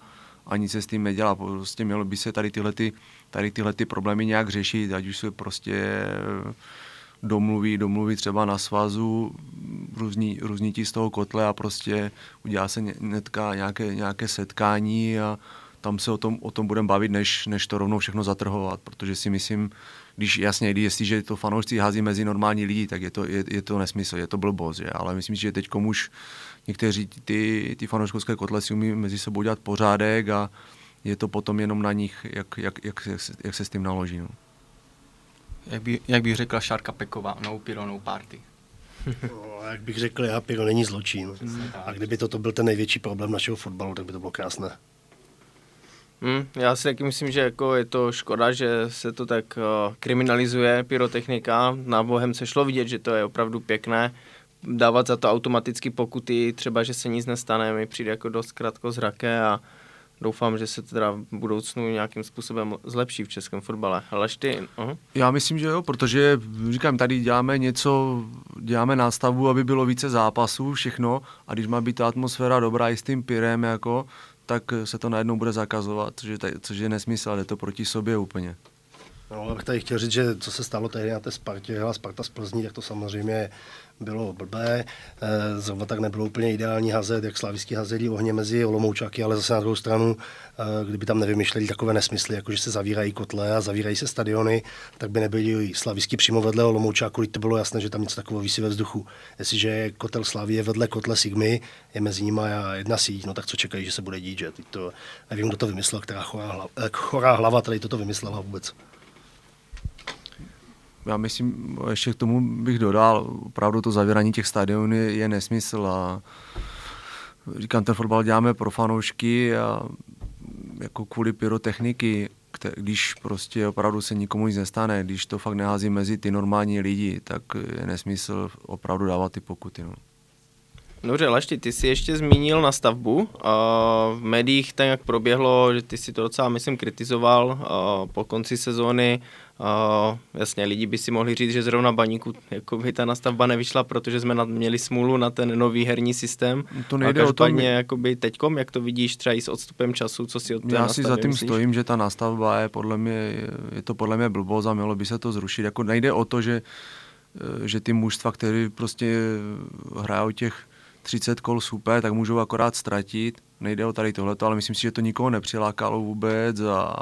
a nic se s tím nedělá. Prostě mělo by se tady tyhle, ty, tady tyhle ty problémy nějak řešit, ať už se prostě domluví, domluví třeba na svazu různí, různí ti z toho kotle a prostě udělá se netka nějaké, nějaké setkání a tam se o tom, o tom budeme bavit, než, než to rovnou všechno zatrhovat, protože si myslím, když jasně, když jestliže to fanoušci hází mezi normální lidi, tak je to, je, je to nesmysl, je to blbost, že? ale myslím, že teď už někteří ty, ty fanouškovské kotle si umí mezi sebou dělat pořádek a je to potom jenom na nich, jak, jak, jak, jak, se, jak se s tím naloží. No. Jak, by, jak bych řekla Šárka Peková, no pyro, no party. No, jak bych řekl já, pyro není zločin. A kdyby toto byl ten největší problém našeho fotbalu, tak by to bylo krásné. Hmm, já si taky myslím, že jako je to škoda, že se to tak uh, kriminalizuje, pyrotechnika. Na bohem se šlo vidět, že to je opravdu pěkné. Dávat za to automaticky pokuty, třeba, že se nic nestane, mi přijde jako dost krátko zraké a doufám, že se teda v budoucnu nějakým způsobem zlepší v českém fotbale. Ale ty... Uh-huh. Já myslím, že jo, protože říkám, tady děláme něco, děláme nástavu, aby bylo více zápasů, všechno a když má být ta atmosféra dobrá i s tím pirem, jako, tak se to najednou bude zakazovat, což je, což je nesmysl, ale je to proti sobě úplně. No, ale bych tady chtěl říct, že co se stalo tehdy na té Spartě, hra Sparta z Plzní, tak to samozřejmě bylo blbé. Eh, zrovna tak nebylo úplně ideální hazet, jak slavický hazeli ohně mezi Olomoučáky, ale zase na druhou stranu, eh, kdyby tam nevymýšleli takové nesmysly, jako že se zavírají kotle a zavírají se stadiony, tak by nebyli slavický přímo vedle Olomoučáku, to bylo jasné, že tam něco takového vysí ve vzduchu. Jestliže je kotel Slavy je vedle kotle Sigmy, je mezi nimi jedna síť, no tak co čekají, že se bude dít, že? To, nevím, kdo to vymyslel, která chorá hlava, eh, chorá hlava tady toto vymyslela vůbec. Já myslím, ještě k tomu bych dodal, opravdu to zavírání těch stadionů je, je nesmysl a říkám, ten fotbal děláme pro fanoušky a jako kvůli pyrotechniky, když prostě opravdu se nikomu nic nestane, když to fakt nehází mezi ty normální lidi, tak je nesmysl opravdu dávat ty pokuty. No. Dobře, Lašti, ty jsi ještě zmínil na stavbu. v médiích tak jak proběhlo, že ty si to docela, myslím, kritizoval po konci sezóny. Jasně, lidi by si mohli říct, že zrovna baníku jako by ta nastavba nevyšla, protože jsme měli smůlu na ten nový herní systém. To nejde o tom, jakoby teďkom, jak to vidíš třeba i s odstupem času, co si od Já si za tím myslíš? stojím, že ta nastavba je podle mě, je to podle mě blbost a mělo by se to zrušit. Jako nejde o to, že že ty mužstva, které prostě hrajou těch 30 kol super, tak můžou akorát ztratit. Nejde o tady tohleto, ale myslím si, že to nikoho nepřilákalo vůbec a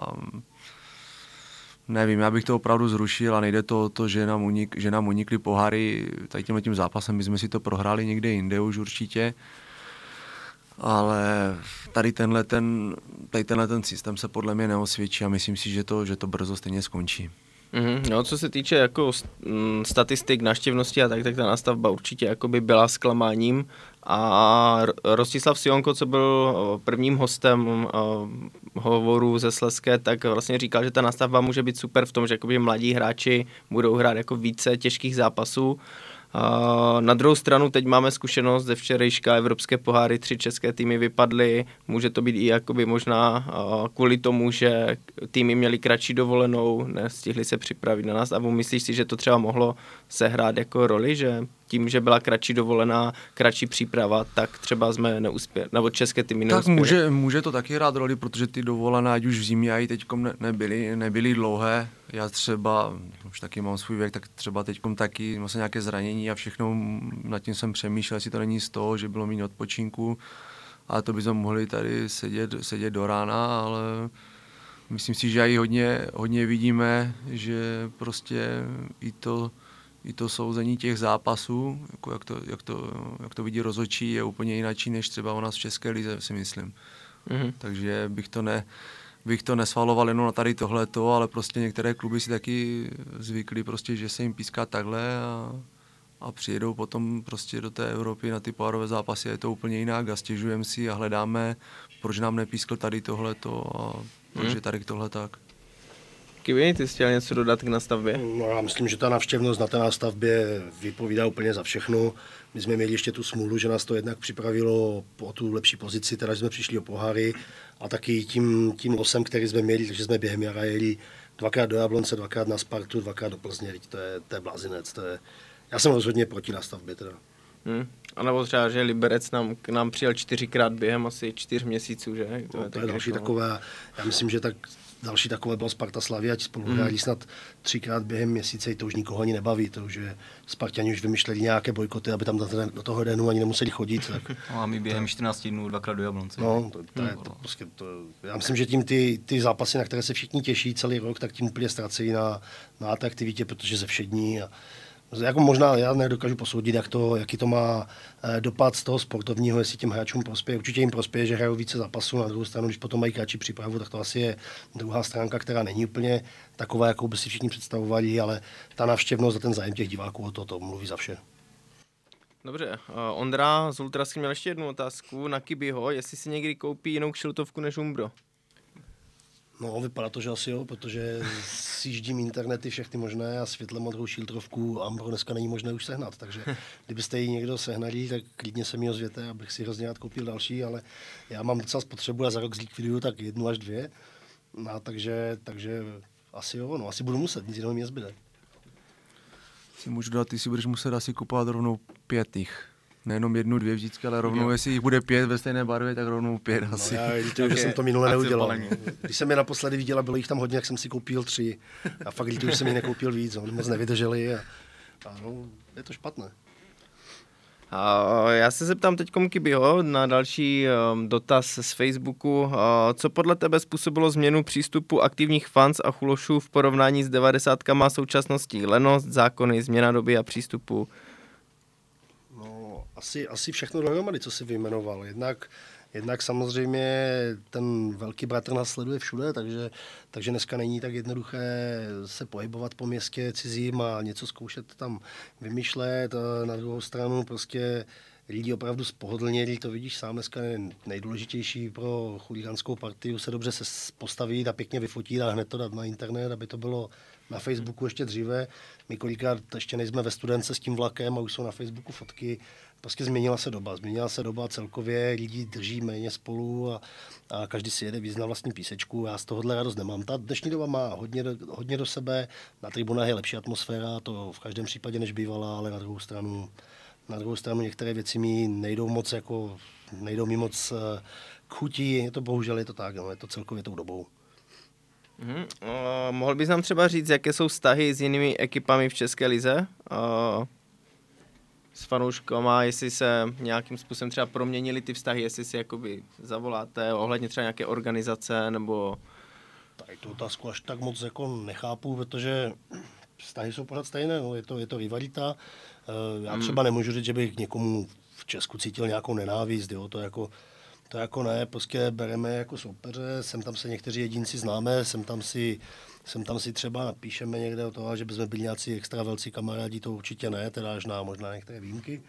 nevím, já bych to opravdu zrušil a nejde to o to, že nám, unik, že nám unikly pohary tady tímhle tím zápasem, my jsme si to prohráli někde jinde už určitě, ale tady tenhle ten, tady tenhle ten systém se podle mě neosvědčí a myslím si, že to, že to brzo stejně skončí. Mm-hmm. No, co se týče jako statistik návštěvnosti a tak, tak ta nastavba určitě jako by byla zklamáním a Rostislav Sionko, co byl prvním hostem hovoru ze Sleské, tak vlastně říkal, že ta nastavba může být super v tom, že jakoby mladí hráči budou hrát jako více těžkých zápasů. Na druhou stranu teď máme zkušenost ze včerejška Evropské poháry, tři české týmy vypadly, může to být i jakoby možná kvůli tomu, že týmy měli kratší dovolenou, nestihli se připravit na nás. A myslíš si, že to třeba mohlo sehrát jako roli, že tím, že byla kratší dovolená, kratší příprava, tak třeba jsme neuspěli, nebo české týmy neuspěly. Tak může, může to taky hrát roli, protože ty dovolené, ať už v zimě, i teď ne, nebyly, nebyly dlouhé. Já třeba, už taky mám svůj věk, tak třeba teď taky mám se nějaké zranění a všechno, nad tím jsem přemýšlel, jestli to není z toho, že bylo méně odpočinku, a to bychom mohli tady sedět, sedět do rána, ale myslím si, že i hodně, hodně vidíme, že prostě i to, i to souzení těch zápasů, jako jak, to, jak, to, jak to vidí rozhodčí, je úplně jináčí než třeba u nás v České lize, si myslím. Mm-hmm. Takže bych to, ne, bych to nesvaloval jenom na tady tohleto, ale prostě některé kluby si taky zvykli, prostě, že se jim píská takhle a, a přijedou potom prostě do té Evropy na ty párové zápasy, je to úplně jinak a stěžujeme si a hledáme, proč nám nepískl tady tohleto a proč mm. je tady tohle tak. Kivy, ty jsi chtěl něco dodat k nastavbě? No, já myslím, že ta navštěvnost na té nastavbě vypovídá úplně za všechno. My jsme měli ještě tu smůlu, že nás to jednak připravilo o tu lepší pozici, teda jsme přišli o pohary a taky tím, tím losem, který jsme měli, takže jsme během jara jeli dvakrát do Jablonce, dvakrát na Spartu, dvakrát do Plzně, to je, to je blázinec, to je, já jsem rozhodně proti nastavbě teda. Hmm. A nebo třeba, že Liberec nám, k nám přijel čtyřikrát během asi čtyř měsíců, že? To, no, je, to je další jako... takové, já myslím, že tak další takové bylo Sparta Slavia, ať spolu hráli mm. snad třikrát během měsíce, to už nikoho ani nebaví, to už je Spartani už vymýšleli nějaké bojkoty, aby tam do toho denu ani nemuseli chodit. Tak, *laughs* no a my během 14 dnů dvakrát do Jablonce. No, to, to, je, to, prostě, to, já myslím, že tím ty, ty zápasy, na které se všichni těší celý rok, tak tím úplně ztracejí na, na atraktivitě, protože ze všední a, jako možná já nedokážu posoudit, jak to, jaký to má eh, dopad z toho sportovního, jestli těm hráčům prospěje. Určitě jim prospěje, že hrajou více zápasů, na druhou stranu, když potom mají kratší přípravu, tak to asi je druhá stránka, která není úplně taková, jakou by si všichni představovali, ale ta návštěvnost a ten zájem těch diváků o to, to mluví za vše. Dobře, uh, Ondra z Ultrasky měl ještě jednu otázku na Kibyho, jestli si někdy koupí jinou kšiltovku než Umbro. No, vypadá to, že asi jo, protože sjíždím internety všechny možné a světle modrou šiltrovku Ambro dneska není možné už sehnat, takže kdybyste ji někdo sehnali, tak klidně se mi ozvěte, abych si hrozně rád koupil další, ale já mám docela spotřebu a za rok zlikviduju tak jednu až dvě, no, takže, takže asi jo, no asi budu muset, nic jiného mi nezbyde. Si můžu dát, ty si budeš muset asi kupovat rovnou pětých nejenom jednu, dvě vždycky, ale rovnou, jo. jestli jich bude pět ve stejné barvě, tak rovnou pět no, asi. Já lítuju, že *laughs* jsem to minule neudělal. Když jsem je naposledy viděl bylo jich tam hodně, jak jsem si koupil tři. A fakt lítuju, že jsem jich nekoupil víc, oni moc nevydrželi a, a no, je to špatné. A já se zeptám teď Kibyho na další um, dotaz z Facebooku. Uh, co podle tebe způsobilo změnu přístupu aktivních fans a chulošů v porovnání s 90 současností? Lenost, zákony, změna doby a přístupu asi, asi všechno dohromady, co si vyjmenoval. Jednak, Jednak samozřejmě ten velký bratr nás sleduje všude, takže, takže dneska není tak jednoduché se pohybovat po městě cizím a něco zkoušet tam vymýšlet. A na druhou stranu prostě lidi opravdu spohodlněli, to vidíš sám dneska je nejdůležitější pro chuligánskou partiu se dobře se postavit a pěkně vyfotit a hned to dát na internet, aby to bylo na Facebooku ještě dříve. My kolikrát ještě nejsme ve studence s tím vlakem a už jsou na Facebooku fotky. Prostě změnila se doba. Změnila se doba celkově, lidi drží méně spolu a, a každý si jede víc na vlastní písečku. Já z tohohle radost nemám. Ta dnešní doba má hodně, hodně do sebe, na tribunách je lepší atmosféra, to v každém případě než bývala, ale na druhou stranu na druhou stranu některé věci mi nejdou moc jako, nejdou mi moc eh, k chutí, je to bohužel je to tak, no, je to celkově tou dobou. Mm-hmm. Uh, mohl bys nám třeba říct, jaké jsou vztahy s jinými ekipami v České lize? Uh, s fanouškama, jestli se nějakým způsobem třeba proměnili ty vztahy, jestli si jakoby zavoláte ohledně třeba nějaké organizace, nebo... Tady tu otázku až tak moc jako nechápu, protože vztahy jsou pořád stejné, no, je, to, je to rivalita. Uh, já třeba nemůžu říct, že bych někomu v Česku cítil nějakou nenávist, jo, to jako to jako ne, prostě bereme jako soupeře, sem tam se někteří jedinci známe, sem tam si, sem tam si třeba napíšeme někde o toho, že bychom byli nějací extra velcí kamarádi, to určitě ne, teda až na možná některé výjimky.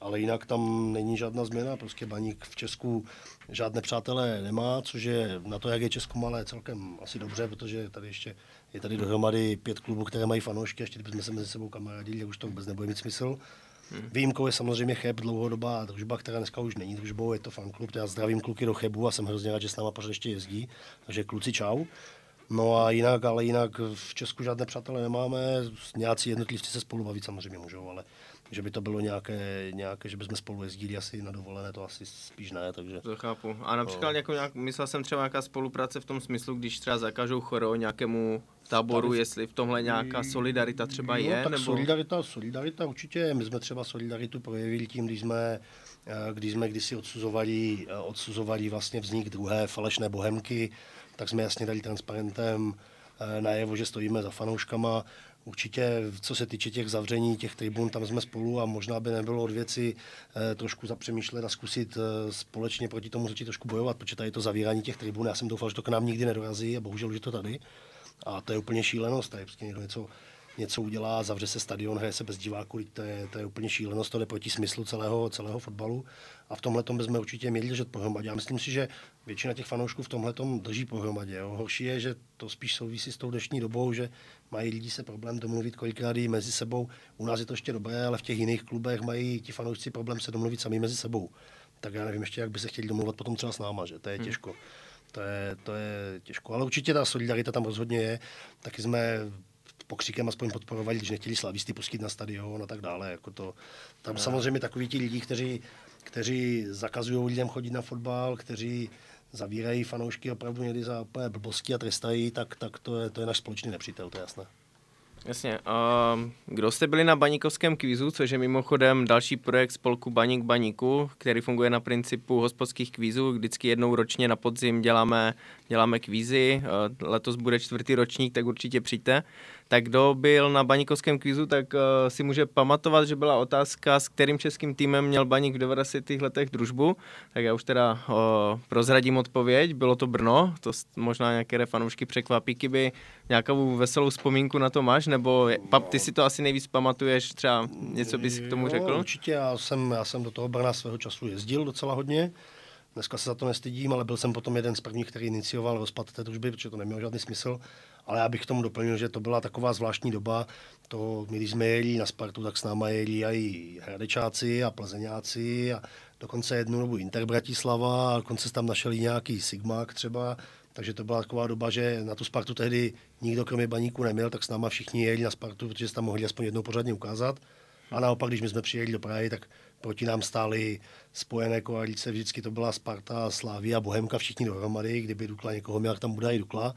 Ale jinak tam není žádná změna, prostě Baník v Česku žádné přátelé nemá, což je na to, jak je Česko malé, celkem asi dobře, protože tady ještě je tady dohromady pět klubů, které mají fanoušky, a ještě kdybychom se mezi sebou kamarádili, už to vůbec nebude mít smysl. Hmm. Výjimkou je samozřejmě Cheb, dlouhodobá družba, která dneska už není družbou, je to fanklub. Já zdravím kluky do Chebu a jsem hrozně rád, že s náma pořád ještě jezdí. Takže kluci čau. No a jinak, ale jinak v Česku žádné přátelé nemáme, nějací jednotlivci se spolu bavit samozřejmě můžou, ale že by to bylo nějaké, nějaké že bychom spolu jezdili asi na dovolené, to asi spíš ne, takže... To chápu. A například no. jako nějak, myslel jsem třeba nějaká spolupráce v tom smyslu, když třeba zakážou choro nějakému táboru, Tady... jestli v tomhle nějaká solidarita třeba no, je? tak nebo... solidarita, solidarita určitě. My jsme třeba solidaritu projevili tím, když jsme, eh, když jsme kdysi odsuzovali, eh, odsuzovali vlastně vznik druhé falešné bohemky, tak jsme jasně dali transparentem eh, najevo, že stojíme za fanouškama. Určitě, co se týče těch zavření, těch tribun, tam jsme spolu a možná by nebylo od věci eh, trošku zapřemýšlet a zkusit eh, společně proti tomu začít trošku bojovat, protože tady to zavírání těch tribun, já jsem doufal, že to k nám nikdy nedorazí a bohužel, že to tady. A to je úplně šílenost, tady prostě někdo něco, něco udělá, zavře se stadion, hraje se bez diváků, to je, to je úplně šílenost, to jde proti smyslu celého, celého fotbalu. A v tomhle bychom určitě měli držet pohromadě. Já myslím si, že většina těch fanoušků v tomhle drží pohromadě. Jo. Horší je, že to spíš souvisí s tou dnešní dobou, že mají lidi se problém domluvit kolikrát i mezi sebou. U nás je to ještě dobré, ale v těch jiných klubech mají ti fanoušci problém se domluvit sami mezi sebou. Tak já nevím ještě, jak by se chtěli domluvat potom třeba s náma, že to je hmm. těžko. To je, to je těžko, ale určitě ta solidarita tam rozhodně je. Taky jsme pokřikem aspoň podporovali, když nechtěli slavisty pustit na stadion a tak dále. Jako to, tam ne. samozřejmě takoví ti lidi, kteří, kteří zakazují lidem chodit na fotbal, kteří zavírají fanoušky opravdu někdy za úplně blbosti a trestají, tak, tak to, je, to je náš společný nepřítel, to je jasné. Jasně. A kdo jste byli na Baníkovském kvízu, což je mimochodem další projekt spolku Baník Baníku, který funguje na principu hospodských kvízů. Vždycky jednou ročně na podzim děláme, děláme kvízy. Letos bude čtvrtý ročník, tak určitě přijďte tak kdo byl na baníkovském kvízu, tak uh, si může pamatovat, že byla otázka, s kterým českým týmem měl Baník v 90. letech družbu. Tak já už teda uh, prozradím odpověď. Bylo to Brno, to možná nějaké fanoušky překvapí, kdyby nějakou veselou vzpomínku na to máš, nebo pap, ty si to asi nejvíc pamatuješ, třeba něco bys k tomu řekl? Jo, určitě, já jsem, já jsem do toho Brna svého času jezdil docela hodně. Dneska se za to nestydím, ale byl jsem potom jeden z prvních, který inicioval rozpad té družby, protože to nemělo žádný smysl. Ale já bych k tomu doplnil, že to byla taková zvláštní doba. To, my, když jsme jeli na Spartu, tak s náma jeli i Hradečáci a Plzeňáci a dokonce jednu dobu Inter Bratislava a dokonce tam našel nějaký Sigmak třeba. Takže to byla taková doba, že na tu Spartu tehdy nikdo kromě baníku neměl, tak s náma všichni jeli na Spartu, protože se tam mohli aspoň jednou pořádně ukázat. A naopak, když my jsme přijeli do Prahy, tak proti nám stály spojené koalice, vždycky to byla Sparta, Slávia, Bohemka, všichni dohromady, kdyby Dukla někoho měl, tam bude i Dukla.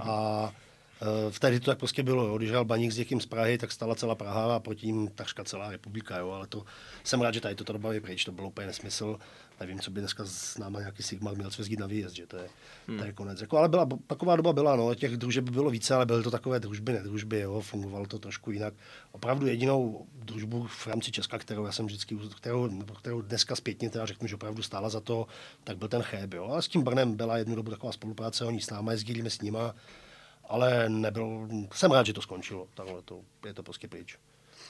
A, Eh, v té to tak prostě bylo. Jo. Když hrál Baník s někým z Prahy, tak stala celá Praha a proti ním takřka celá republika. Jo. Ale to jsem rád, že tady toto doba je pryč. To bylo úplně nesmysl. Nevím, co by dneska s náma nějaký Sigmar měl svezít na výjezd, že to je, hmm. to je konec. Jako, ale byla, taková doba byla, no, těch družeb bylo více, ale byly to takové družby, nedružby, jo, fungovalo to trošku jinak. Opravdu jedinou družbu v rámci Česka, kterou já jsem vždycky, kterou, kterou dneska zpětně teda řeknu, že opravdu stála za to, tak byl ten Cheb, jo. A s tím Brnem byla jednu dobu taková spolupráce, oni s náma jezdili, s nima, ale nebyl, jsem rád, že to skončilo, takhle to, je to prostě pryč.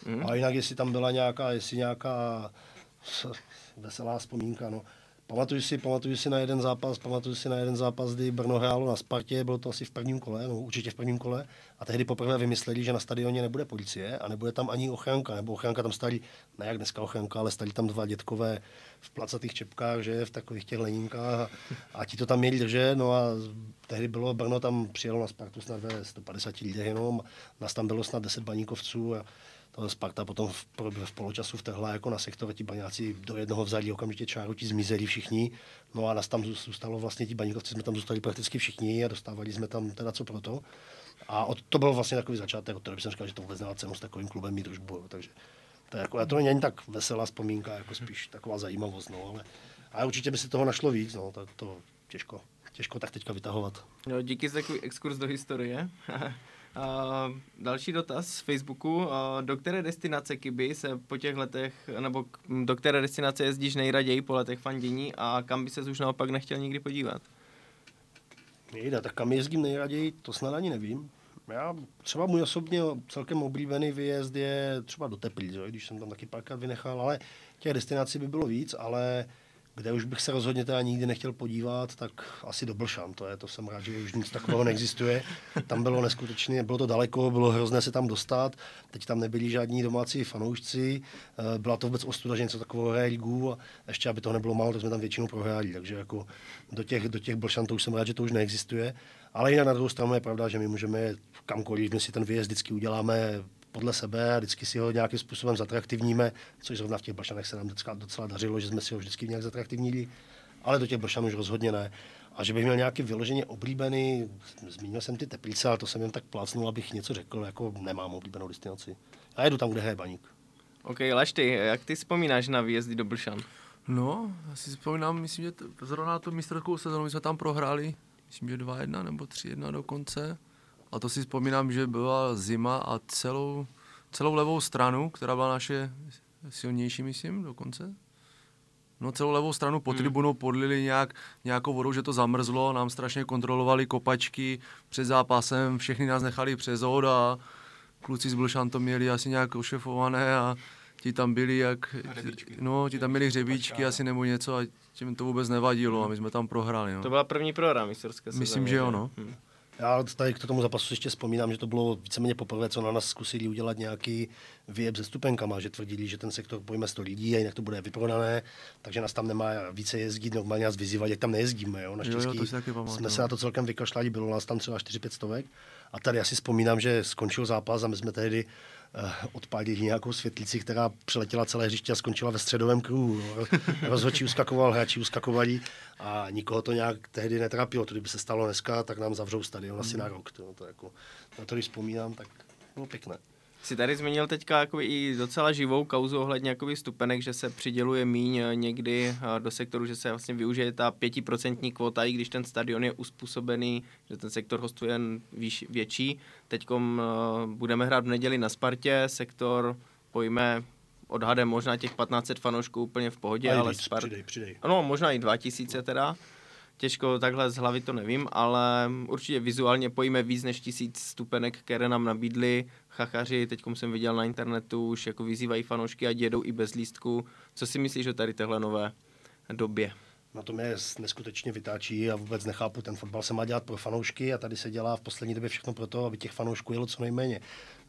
Mm. A jinak, jestli tam byla nějaká, jestli nějaká veselá vzpomínka, no. Pamatuju si, pamatuju si na jeden zápas, pamatuju si na jeden zápas, kdy Brno hrálo na Spartě, bylo to asi v prvním kole, no určitě v prvním kole, a tehdy poprvé vymysleli, že na stadioně nebude policie a nebude tam ani ochranka, nebo ochranka tam stali, ne jak dneska ochranka, ale stali tam dva dětkové v placatých čepkách, že v takových těch lenínkách a, a ti to tam měli držet, no a tehdy bylo Brno tam přijelo na Spartu snad ve 150 lidech jenom, nás tam bylo snad 10 baníkovců a to Sparta potom v, v poločasu vtrhla jako na sektor, ti baňáci do jednoho vzali okamžitě čáru, ti zmizeli všichni, no a nás tam zůstalo vlastně, ti baníkovci jsme tam zůstali prakticky všichni a dostávali jsme tam teda co proto. A od, to byl vlastně takový začátek, od toho jsem říkal, že to vůbec nemá cenu s takovým klubem mít družbu, takže to, je jako, to není tak veselá vzpomínka, jako spíš taková zajímavost, no, ale, ale určitě by se toho našlo víc, no, tak to těžko, těžko tak teďka vytahovat. No, díky za takový exkurs do historie. *laughs* Uh, další dotaz z Facebooku. Uh, do které destinace Kiby se po těch letech, nebo do které destinace jezdíš nejraději po letech fandění a kam by se už naopak nechtěl nikdy podívat? Jejda, tak kam jezdím nejraději, to snad ani nevím. Já třeba můj osobně celkem oblíbený výjezd je třeba do Teplíc, když jsem tam taky párkrát vynechal, ale těch destinací by bylo víc, ale kde už bych se rozhodně teda nikdy nechtěl podívat, tak asi do Blšan, to je, to jsem rád, že už nic takového neexistuje. Tam bylo neskutečně, bylo to daleko, bylo hrozné se tam dostat, teď tam nebyli žádní domácí fanoušci, eh, byla to vůbec ostuda, že něco takového hraje ligu a ještě, aby toho nebylo málo, tak jsme tam většinou prohráli, takže jako do těch, do těch Blšan to už jsem rád, že to už neexistuje. Ale jinak na druhou stranu je pravda, že my můžeme kamkoliv, my si ten výjezd vždycky uděláme podle sebe a vždycky si ho nějakým způsobem zatraktivníme, což zrovna v těch Blšanech se nám docela, docela dařilo, že jsme si ho vždycky nějak zatraktivnili, ale do těch Blšanů už rozhodně ne. A že bych měl nějaký vyloženě oblíbený, zmínil jsem ty teplice, ale to jsem jen tak plácnul, abych něco řekl, jako nemám oblíbenou destinaci. Já jedu tam, kde je baník. OK, Lašty, jak ty vzpomínáš na výjezdy do Blšan? No, já si vzpomínám, myslím, že to, zrovna tu mistrovskou sezónu jsme tam prohráli, myslím, že 2-1 nebo 3-1 dokonce. A to si vzpomínám, že byla zima a celou, celou levou stranu, která byla naše silnější, myslím, dokonce. No celou levou stranu po hmm. tribunou podlili nějak, nějakou vodou, že to zamrzlo, nám strašně kontrolovali kopačky před zápasem, všechny nás nechali přes a kluci z Blšan to měli asi nějak ošefované a ti tam byli jak, no, ti tam měli hřebíčky asi nebo něco a tím to vůbec nevadilo a my jsme tam prohráli. No. To byla první prohra mistrovské Myslím, že jo, no. Hmm. Já tady k tomu zápasu ještě vzpomínám, že to bylo víceméně poprvé, co na nás zkusili udělat nějaký výjeb se stupenkama, že tvrdili, že ten sektor pojme 100 lidí a jinak to bude vyprodané, takže nás tam nemá více jezdit, normálně nás vyzývat, jak tam nejezdíme. Jo? Naštěstí jo, jo, jsme se na to celkem vykašlali, bylo nás tam třeba 4-5 stovek. A tady asi vzpomínám, že skončil zápas a my jsme tehdy uh, odpálili nějakou světlici, která přeletěla celé hřiště a skončila ve středovém kruhu. *laughs* Rozhodčí uskakoval, hráči uskakovali a nikoho to nějak tehdy netrápilo. To, kdyby se stalo dneska, tak nám zavřou stadion asi na rok. To, to jako, na to, když vzpomínám, tak bylo pěkné. Jsi tady zmínil teďka jako i docela živou kauzu ohledně jakoby stupenek, že se přiděluje míň eh, někdy eh, do sektoru, že se vlastně využije ta pětiprocentní kvota, i když ten stadion je uspůsobený, že ten sektor hostuje výš, větší. Teď uh, budeme hrát v neděli na Spartě, sektor pojme odhadem možná těch 1500 fanoušků úplně v pohodě, ale Spart... Přidej, přidej. No, možná i 2000 teda těžko takhle z hlavy to nevím, ale určitě vizuálně pojíme víc než tisíc stupenek, které nám nabídli chachaři, teď jsem viděl na internetu, už jako vyzývají fanoušky, a jedou i bez lístku. Co si myslíš o tady téhle nové době? na tom je neskutečně vytáčí a vůbec nechápu, ten fotbal se má dělat pro fanoušky a tady se dělá v poslední době všechno pro to, aby těch fanoušků jelo co nejméně.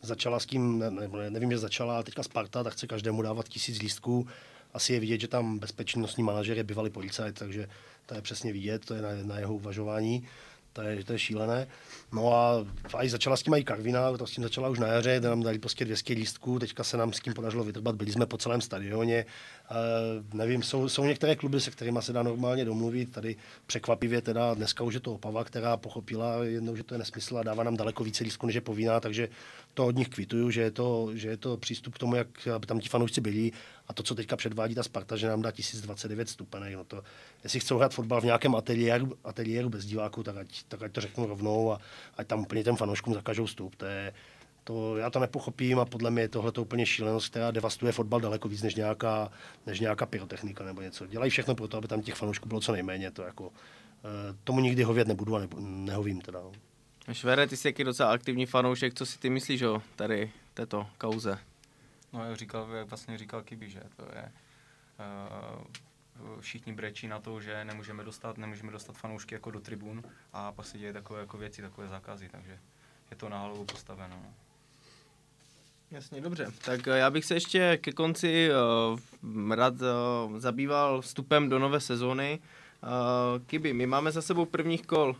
Začala s tím, ne, nevím, že začala, ale teďka Sparta, tak chce každému dávat tisíc lístků. Asi je vidět, že tam bezpečnostní manažer je bývalý policajt, takže to je přesně vidět, to je na, na jeho uvažování. to je, to je šílené. No a, i začala s tím i Karvina, to s tím začala už na jaře, nám dali prostě 200 lístků, teďka se nám s tím podařilo vytrbat, byli jsme po celém stadioně. E, nevím, jsou, jsou některé kluby, se kterými se dá normálně domluvit, tady překvapivě teda dneska už je to Opava, která pochopila jednou, že to je nesmysl a dává nám daleko více lístků, než je povinná, takže to od nich kvituju, že je to, že je to přístup k tomu, jak aby tam ti fanoušci byli. A to, co teďka předvádí ta Sparta, že nám dá 1029 stupenek, no to, jestli chcou hrát fotbal v nějakém ateliéru, ateliéru bez diváků, tak ať, tak ať to řeknu rovnou a ať tam úplně těm fanouškům zakažou vstup. To je, to, já to nepochopím a podle mě je tohle úplně šílenost, která devastuje fotbal daleko víc než nějaká, než nějaká pyrotechnika nebo něco. Dělají všechno pro to, aby tam těch fanoušků bylo co nejméně. To jako, eh, tomu nikdy hovět nebudu a ne, nehovím teda. No. Švere, ty jsi jaký docela aktivní fanoušek, co si ty myslíš o tady této kauze? No jak říkal, jak vlastně říkal Kiby, že to je uh, všichni brečí na to, že nemůžeme dostat, nemůžeme dostat fanoušky jako do tribun a pak se děje takové jako věci, takové zákazy, takže je to na hlavu postaveno. No. Jasně, dobře. Tak eh, já bych se ještě ke konci uh, rád uh, zabýval vstupem do nové sezóny. Uh, Kiby, my máme za sebou prvních kol.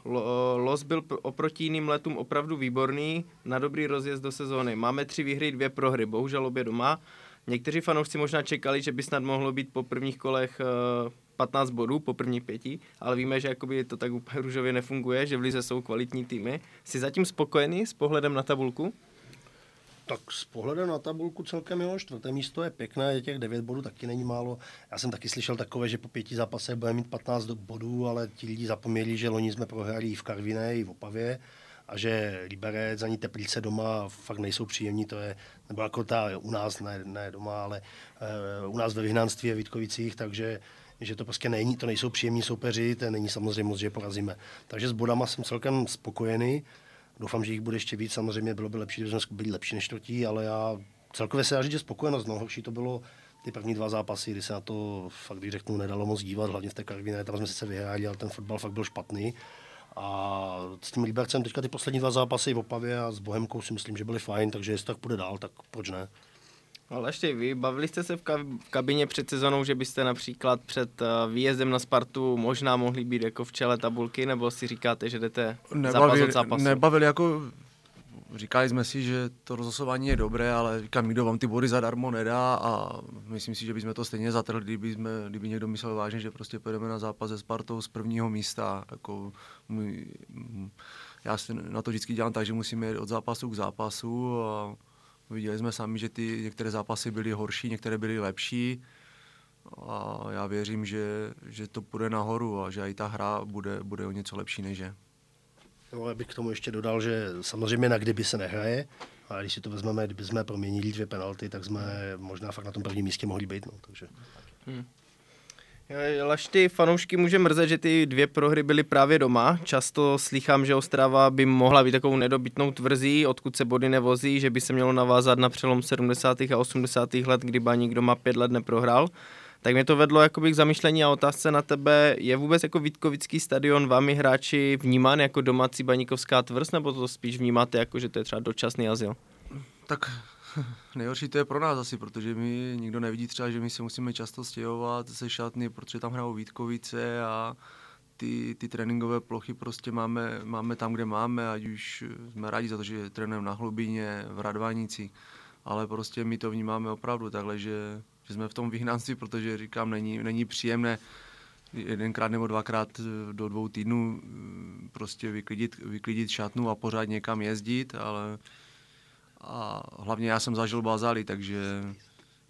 Los byl oproti jiným letům opravdu výborný, na dobrý rozjezd do sezóny. Máme tři výhry, dvě prohry, bohužel obě doma. Někteří fanoušci možná čekali, že by snad mohlo být po prvních kolech uh, 15 bodů, po prvních pěti, ale víme, že jakoby to tak úplně růžově nefunguje, že v Lize jsou kvalitní týmy. Jsi zatím spokojený s pohledem na tabulku? Tak s pohledem na tabulku celkem jo, čtvrté místo je pěkné, těch devět bodů taky není málo. Já jsem taky slyšel takové, že po pěti zápasech budeme mít 15 bodů, ale ti lidi zapomněli, že loni jsme prohráli i v Karviné, i v Opavě a že Liberec ani Teplice doma fakt nejsou příjemní, to je, nebo jako ta u nás, ne, ne doma, ale uh, u nás ve vyhnanství a Vítkovicích, takže že to prostě není, to nejsou příjemní soupeři, to není samozřejmě že je porazíme. Takže s bodama jsem celkem spokojený. Doufám, že jich bude ještě víc. Samozřejmě bylo by lepší, kdyby byli lepší než čtvrtí, ale já celkově se dá říct, že spokojenost. No, horší to bylo ty první dva zápasy, kdy se na to fakt, když řeknu, nedalo moc dívat, hlavně v té Karviné, tam jsme sice vyhráli, ale ten fotbal fakt byl špatný. A s tím Libercem teďka ty poslední dva zápasy v Opavě a s Bohemkou si myslím, že byly fajn, takže jestli tak půjde dál, tak proč ne? Ale ještě vy, bavili jste se v kabině před sezonou, že byste například před eh, výjezdem na Spartu možná mohli být jako v čele tabulky, nebo si říkáte, že jdete nebavili, zápas od zápasu? Nebavili jako říkali jsme si, že to rozhlasování je dobré, ale říkám, nikdo vám ty body zadarmo nedá a myslím si, že bychom to stejně zatrhli, kdyby, jsme, kdyby někdo myslel vážně, že prostě pojedeme na zápas se Spartou z prvního místa. Jako, můj, já si na to vždycky dělám tak, že musíme jít od zápasu k zápasu a Viděli jsme sami, že ty některé zápasy byly horší, některé byly lepší a já věřím, že, že to půjde nahoru a že i ta hra bude, bude o něco lepší než je. No, já bych k tomu ještě dodal, že samozřejmě na kdyby se nehraje, a když si to vezmeme, kdyby jsme proměnili dvě penalty, tak jsme možná fakt na tom prvním místě mohli být. No, takže. Hmm. Lašty fanoušky může mrzet, že ty dvě prohry byly právě doma. Často slychám, že Ostrava by mohla být takovou nedobytnou tvrzí, odkud se body nevozí, že by se mělo navázat na přelom 70. a 80. let, kdy Baník doma pět let neprohrál. Tak mě to vedlo jakoby k zamýšlení a otázce na tebe. Je vůbec jako Vítkovický stadion vámi hráči vnímán jako domácí baníkovská tvrz, nebo to spíš vnímáte jako, že to je třeba dočasný azyl? Tak *laughs* nejhorší to je pro nás asi, protože mi nikdo nevidí třeba, že my se musíme často stěhovat ze šatny, protože tam hrajou Vítkovice a ty, ty tréninkové plochy prostě máme, máme tam, kde máme, ať už jsme rádi za to, že trénujeme na Hlubině, v Radvanici, ale prostě my to vnímáme opravdu takhle, že, že jsme v tom vyhnanství, protože říkám, není, není příjemné jedenkrát nebo dvakrát do dvou týdnů prostě vyklidit, vyklidit šatnu a pořád někam jezdit, ale a hlavně já jsem zažil bazály, takže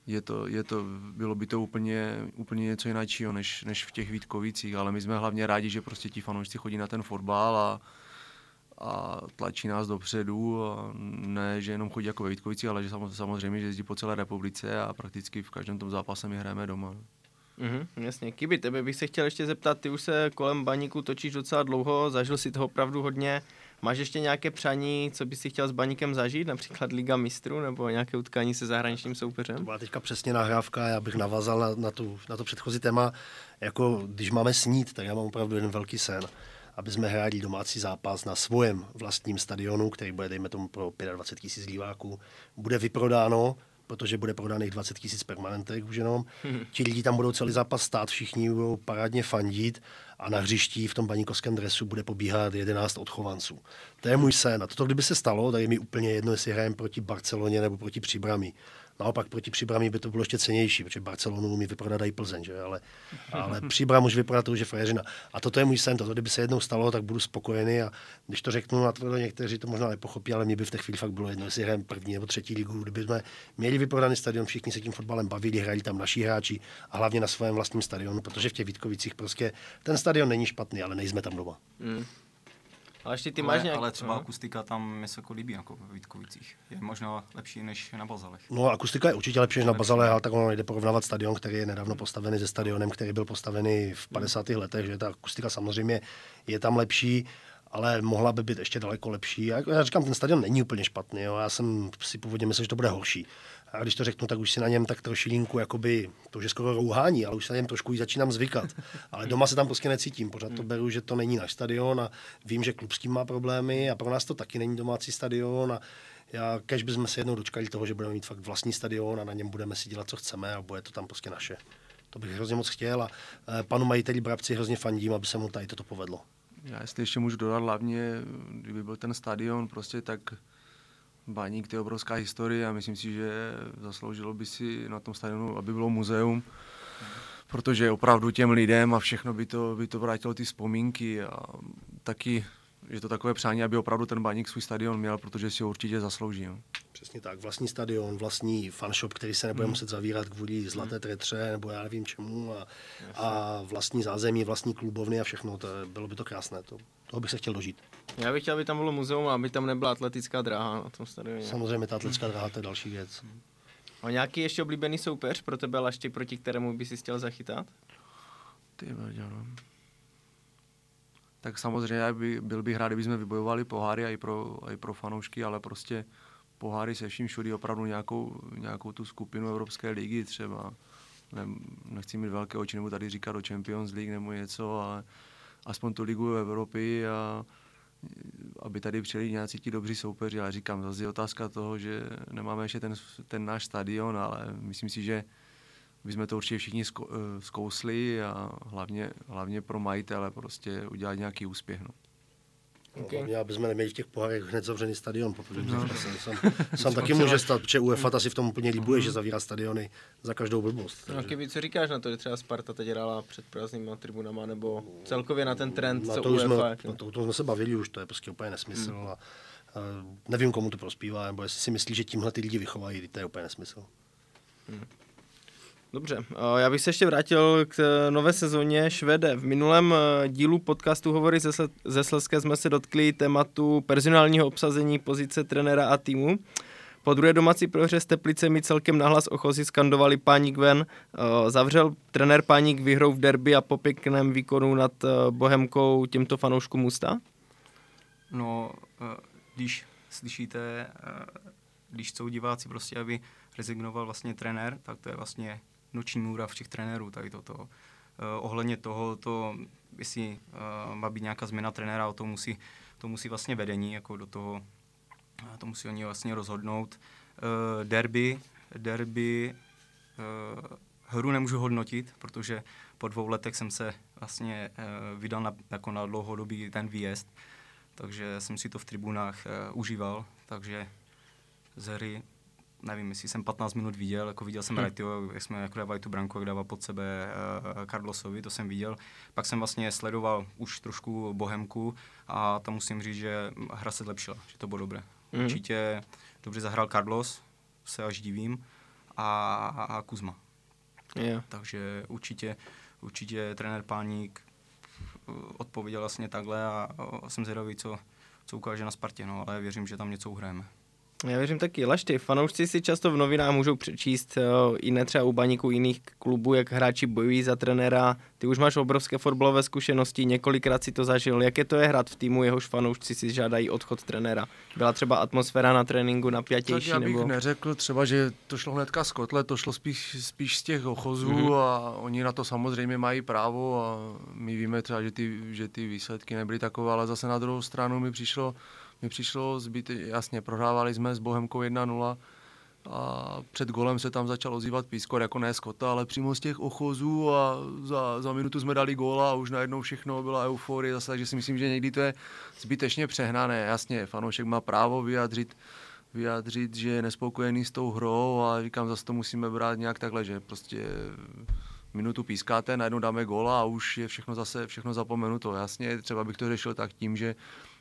je to, je to, bylo by to úplně, úplně něco jiného než, než v těch Vítkovicích, ale my jsme hlavně rádi, že prostě ti fanoušci chodí na ten fotbal a, a tlačí nás dopředu a ne, že jenom chodí jako ve Vítkovicích, ale že samozřejmě, že jezdí po celé republice a prakticky v každém tom zápase my hrajeme doma. Mhm, jasně. Kiby, tebe bych se chtěl ještě zeptat, ty už se kolem baníku točíš docela dlouho, zažil si toho opravdu hodně. Máš ještě nějaké přání, co bys si chtěl s baníkem zažít, například Liga mistrů nebo nějaké utkání se zahraničním soupeřem? To byla teďka přesně nahrávka, já bych navázal na, na, tu, na to předchozí téma. Jako, když máme snít, tak já mám opravdu jeden velký sen aby jsme hráli domácí zápas na svém vlastním stadionu, který bude, dejme tomu, pro 25 tisíc diváků, bude vyprodáno protože bude prodaných 20 tisíc permanentek už jenom. Ti lidi tam budou celý zápas stát, všichni budou parádně fandit a na hřišti v tom baníkovském dresu bude pobíhat 11 odchovanců. To je můj sen. A toto, kdyby se stalo, tak je mi úplně jedno, jestli hrajeme proti Barceloně nebo proti Příbramí. Naopak proti Příbrami by to bylo ještě cenější, protože Barcelonu umí vyprodat i Plzeň, že? Ale, ale Příbram už vypadá to už je frajeřina. A toto je můj sen, toto kdyby se jednou stalo, tak budu spokojený a když to řeknu na to, někteří to možná nepochopí, ale mě by v té chvíli fakt bylo jedno, jestli hrajeme první nebo třetí ligu, kdyby jsme měli vyprodaný stadion, všichni se tím fotbalem bavili, hráli tam naši hráči a hlavně na svém vlastním stadionu, protože v těch Vítkovicích prostě ten stadion není špatný, ale nejsme tam doma. Mm. Ale ještě ty ale, máš nějak... Ale třeba no. akustika tam mi se jako líbí jako ve Vítkovicích. Je možná lepší než na Bazalech. No akustika je určitě lepší než na Bazalech, ale tak ono nejde porovnávat stadion, který je nedávno postavený se stadionem, který byl postavený v 50. Hmm. letech, že ta akustika samozřejmě je tam lepší ale mohla by být ještě daleko lepší. Já, já říkám, ten stadion není úplně špatný, jo. já jsem si původně myslel, že to bude horší. A když to řeknu, tak už si na něm tak trošilinku, jakoby, to už je skoro rouhání, ale už se na něm trošku začínám zvykat. Ale doma se tam prostě necítím, pořád to beru, že to není náš stadion a vím, že klub s tím má problémy a pro nás to taky není domácí stadion a já, kež bychom se jednou dočkali toho, že budeme mít fakt vlastní stadion a na něm budeme si dělat, co chceme a bude to tam prostě naše. To bych hrozně moc chtěl a e, panu majiteli Brabci hrozně fandím, aby se mu tady toto povedlo. Já jestli ještě můžu dodat, hlavně, kdyby byl ten stadion, prostě tak Baník, to je obrovská historie a myslím si, že zasloužilo by si na tom stadionu, aby bylo muzeum, protože opravdu těm lidem a všechno by to, by to vrátilo ty vzpomínky a taky je to takové přání, aby opravdu ten baník svůj stadion měl, protože si ho určitě zaslouží. No. Přesně tak, vlastní stadion, vlastní fanshop, který se nebude hmm. muset zavírat kvůli zlaté tretře nebo já nevím čemu a, a vlastní zázemí, vlastní klubovny a všechno, to bylo by to krásné, to, toho bych se chtěl dožít. Já bych chtěl, aby tam bylo muzeum a aby tam nebyla atletická dráha na tom stadioně. Samozřejmě ta atletická dráha, to je další věc. A nějaký ještě oblíbený soupeř pro tebe, Lašti, proti kterému by si chtěl zachytat? Ty no. Tak samozřejmě by, byl bych rád, kdybychom vybojovali poháry i pro, i pro fanoušky, ale prostě poháry se vším všudy opravdu nějakou, nějakou tu skupinu Evropské ligy třeba. Ne, nechci mít velké oči, nebo tady říkat o Champions League nebo něco, ale aspoň tu ligu Evropy a aby tady přijeli nějací ti dobří soupeři. Ale říkám, zase je otázka toho, že nemáme ještě ten, ten náš stadion, ale myslím si, že bychom to určitě všichni eh, zkousli a hlavně, hlavně pro majitele prostě udělat nějaký úspěch. No. Okay. Hlavně, aby jsme neměli v těch pohárech hned zavřený stadion, protože no. sam, *laughs* sam taky může stát, protože UEFA ta si v tom úplně líbuje, že zavírá stadiony za každou blbost. Takže... No, Keby, co říkáš na to, že třeba Sparta teď hrála před prázdnýma tribunama, nebo celkově na ten trend, na co to UEFA? Jsme, na to, to jsme se bavili už, to je prostě úplně nesmysl. Hmm. A, a, nevím, komu to prospívá, nebo jestli si myslí, že tímhle ty lidi vychovají, to je úplně nesmysl. Hmm. Dobře, eh, já bych se ještě vrátil k eh, nové sezóně Švede. V minulém eh, dílu podcastu Hovory ze, Sleské jsme se dotkli tématu personálního obsazení pozice trenéra a týmu. Po druhé domácí prohře s Teplicemi celkem nahlas ochozy skandovali Páník ven. Zavřel trenér Páník vyhrou v derby a po pěkném výkonu nad Bohemkou těmto fanouškům ústa? No, když slyšíte, když jsou diváci prostě, aby rezignoval vlastně trenér, tak to je vlastně noční můra všech trenérů, tady toto. Uh, ohledně toho, to, jestli uh, má být nějaká změna trenéra, o to musí, to musí vlastně vedení, jako do toho, uh, to musí oni vlastně rozhodnout. Uh, derby, derby, uh, hru nemůžu hodnotit, protože po dvou letech jsem se vlastně uh, vydal na, jako na dlouhodobý ten výjezd, takže jsem si to v tribunách uh, užíval, takže z hry nevím, jestli jsem 15 minut viděl, jako viděl jsem hmm. Rajtyho, jak jsme jako dávali tu branku, jak dával pod sebe uh, Carlosovi, to jsem viděl. Pak jsem vlastně sledoval už trošku Bohemku a tam musím říct, že hra se zlepšila, že to bylo dobré. Hmm. Určitě dobře zahrál Carlos, se až divím, a, a Kuzma. Yeah. Takže určitě, určitě trenér Páník eh, odpověděl vlastně takhle a, a jsem zvědavý, co, co ukáže na Spartě, no, ale věřím, že tam něco uhrajeme. Já věřím taky. Lašty, fanoušci si často v novinách můžou přečíst uh, i ne třeba u baníků jiných klubů, jak hráči bojují za trenéra. Ty už máš obrovské fotbalové zkušenosti, několikrát si to zažil. Jaké to je hrát v týmu, jehož fanoušci si žádají odchod trenéra? Byla třeba atmosféra na tréninku napjatější? Tak já bych nebo... neřekl třeba, že to šlo hnedka z kotle, to šlo spíš, spíš z těch ochozů mm-hmm. a oni na to samozřejmě mají právo a my víme třeba, že ty, že ty výsledky nebyly takové, ale zase na druhou stranu mi přišlo, mi přišlo zbyt, jasně, prohrávali jsme s Bohemkou 1-0, a před golem se tam začal ozývat pískor, jako ne Skota, ale přímo z těch ochozů a za, za minutu jsme dali góla a už najednou všechno byla euforie zase, takže si myslím, že někdy to je zbytečně přehnané. Jasně, fanoušek má právo vyjádřit, vyjádřit, že je nespokojený s tou hrou a říkám, zase to musíme brát nějak takhle, že prostě minutu pískáte, najednou dáme góla a už je všechno zase všechno zapomenuto. Jasně, třeba bych to řešil tak tím, že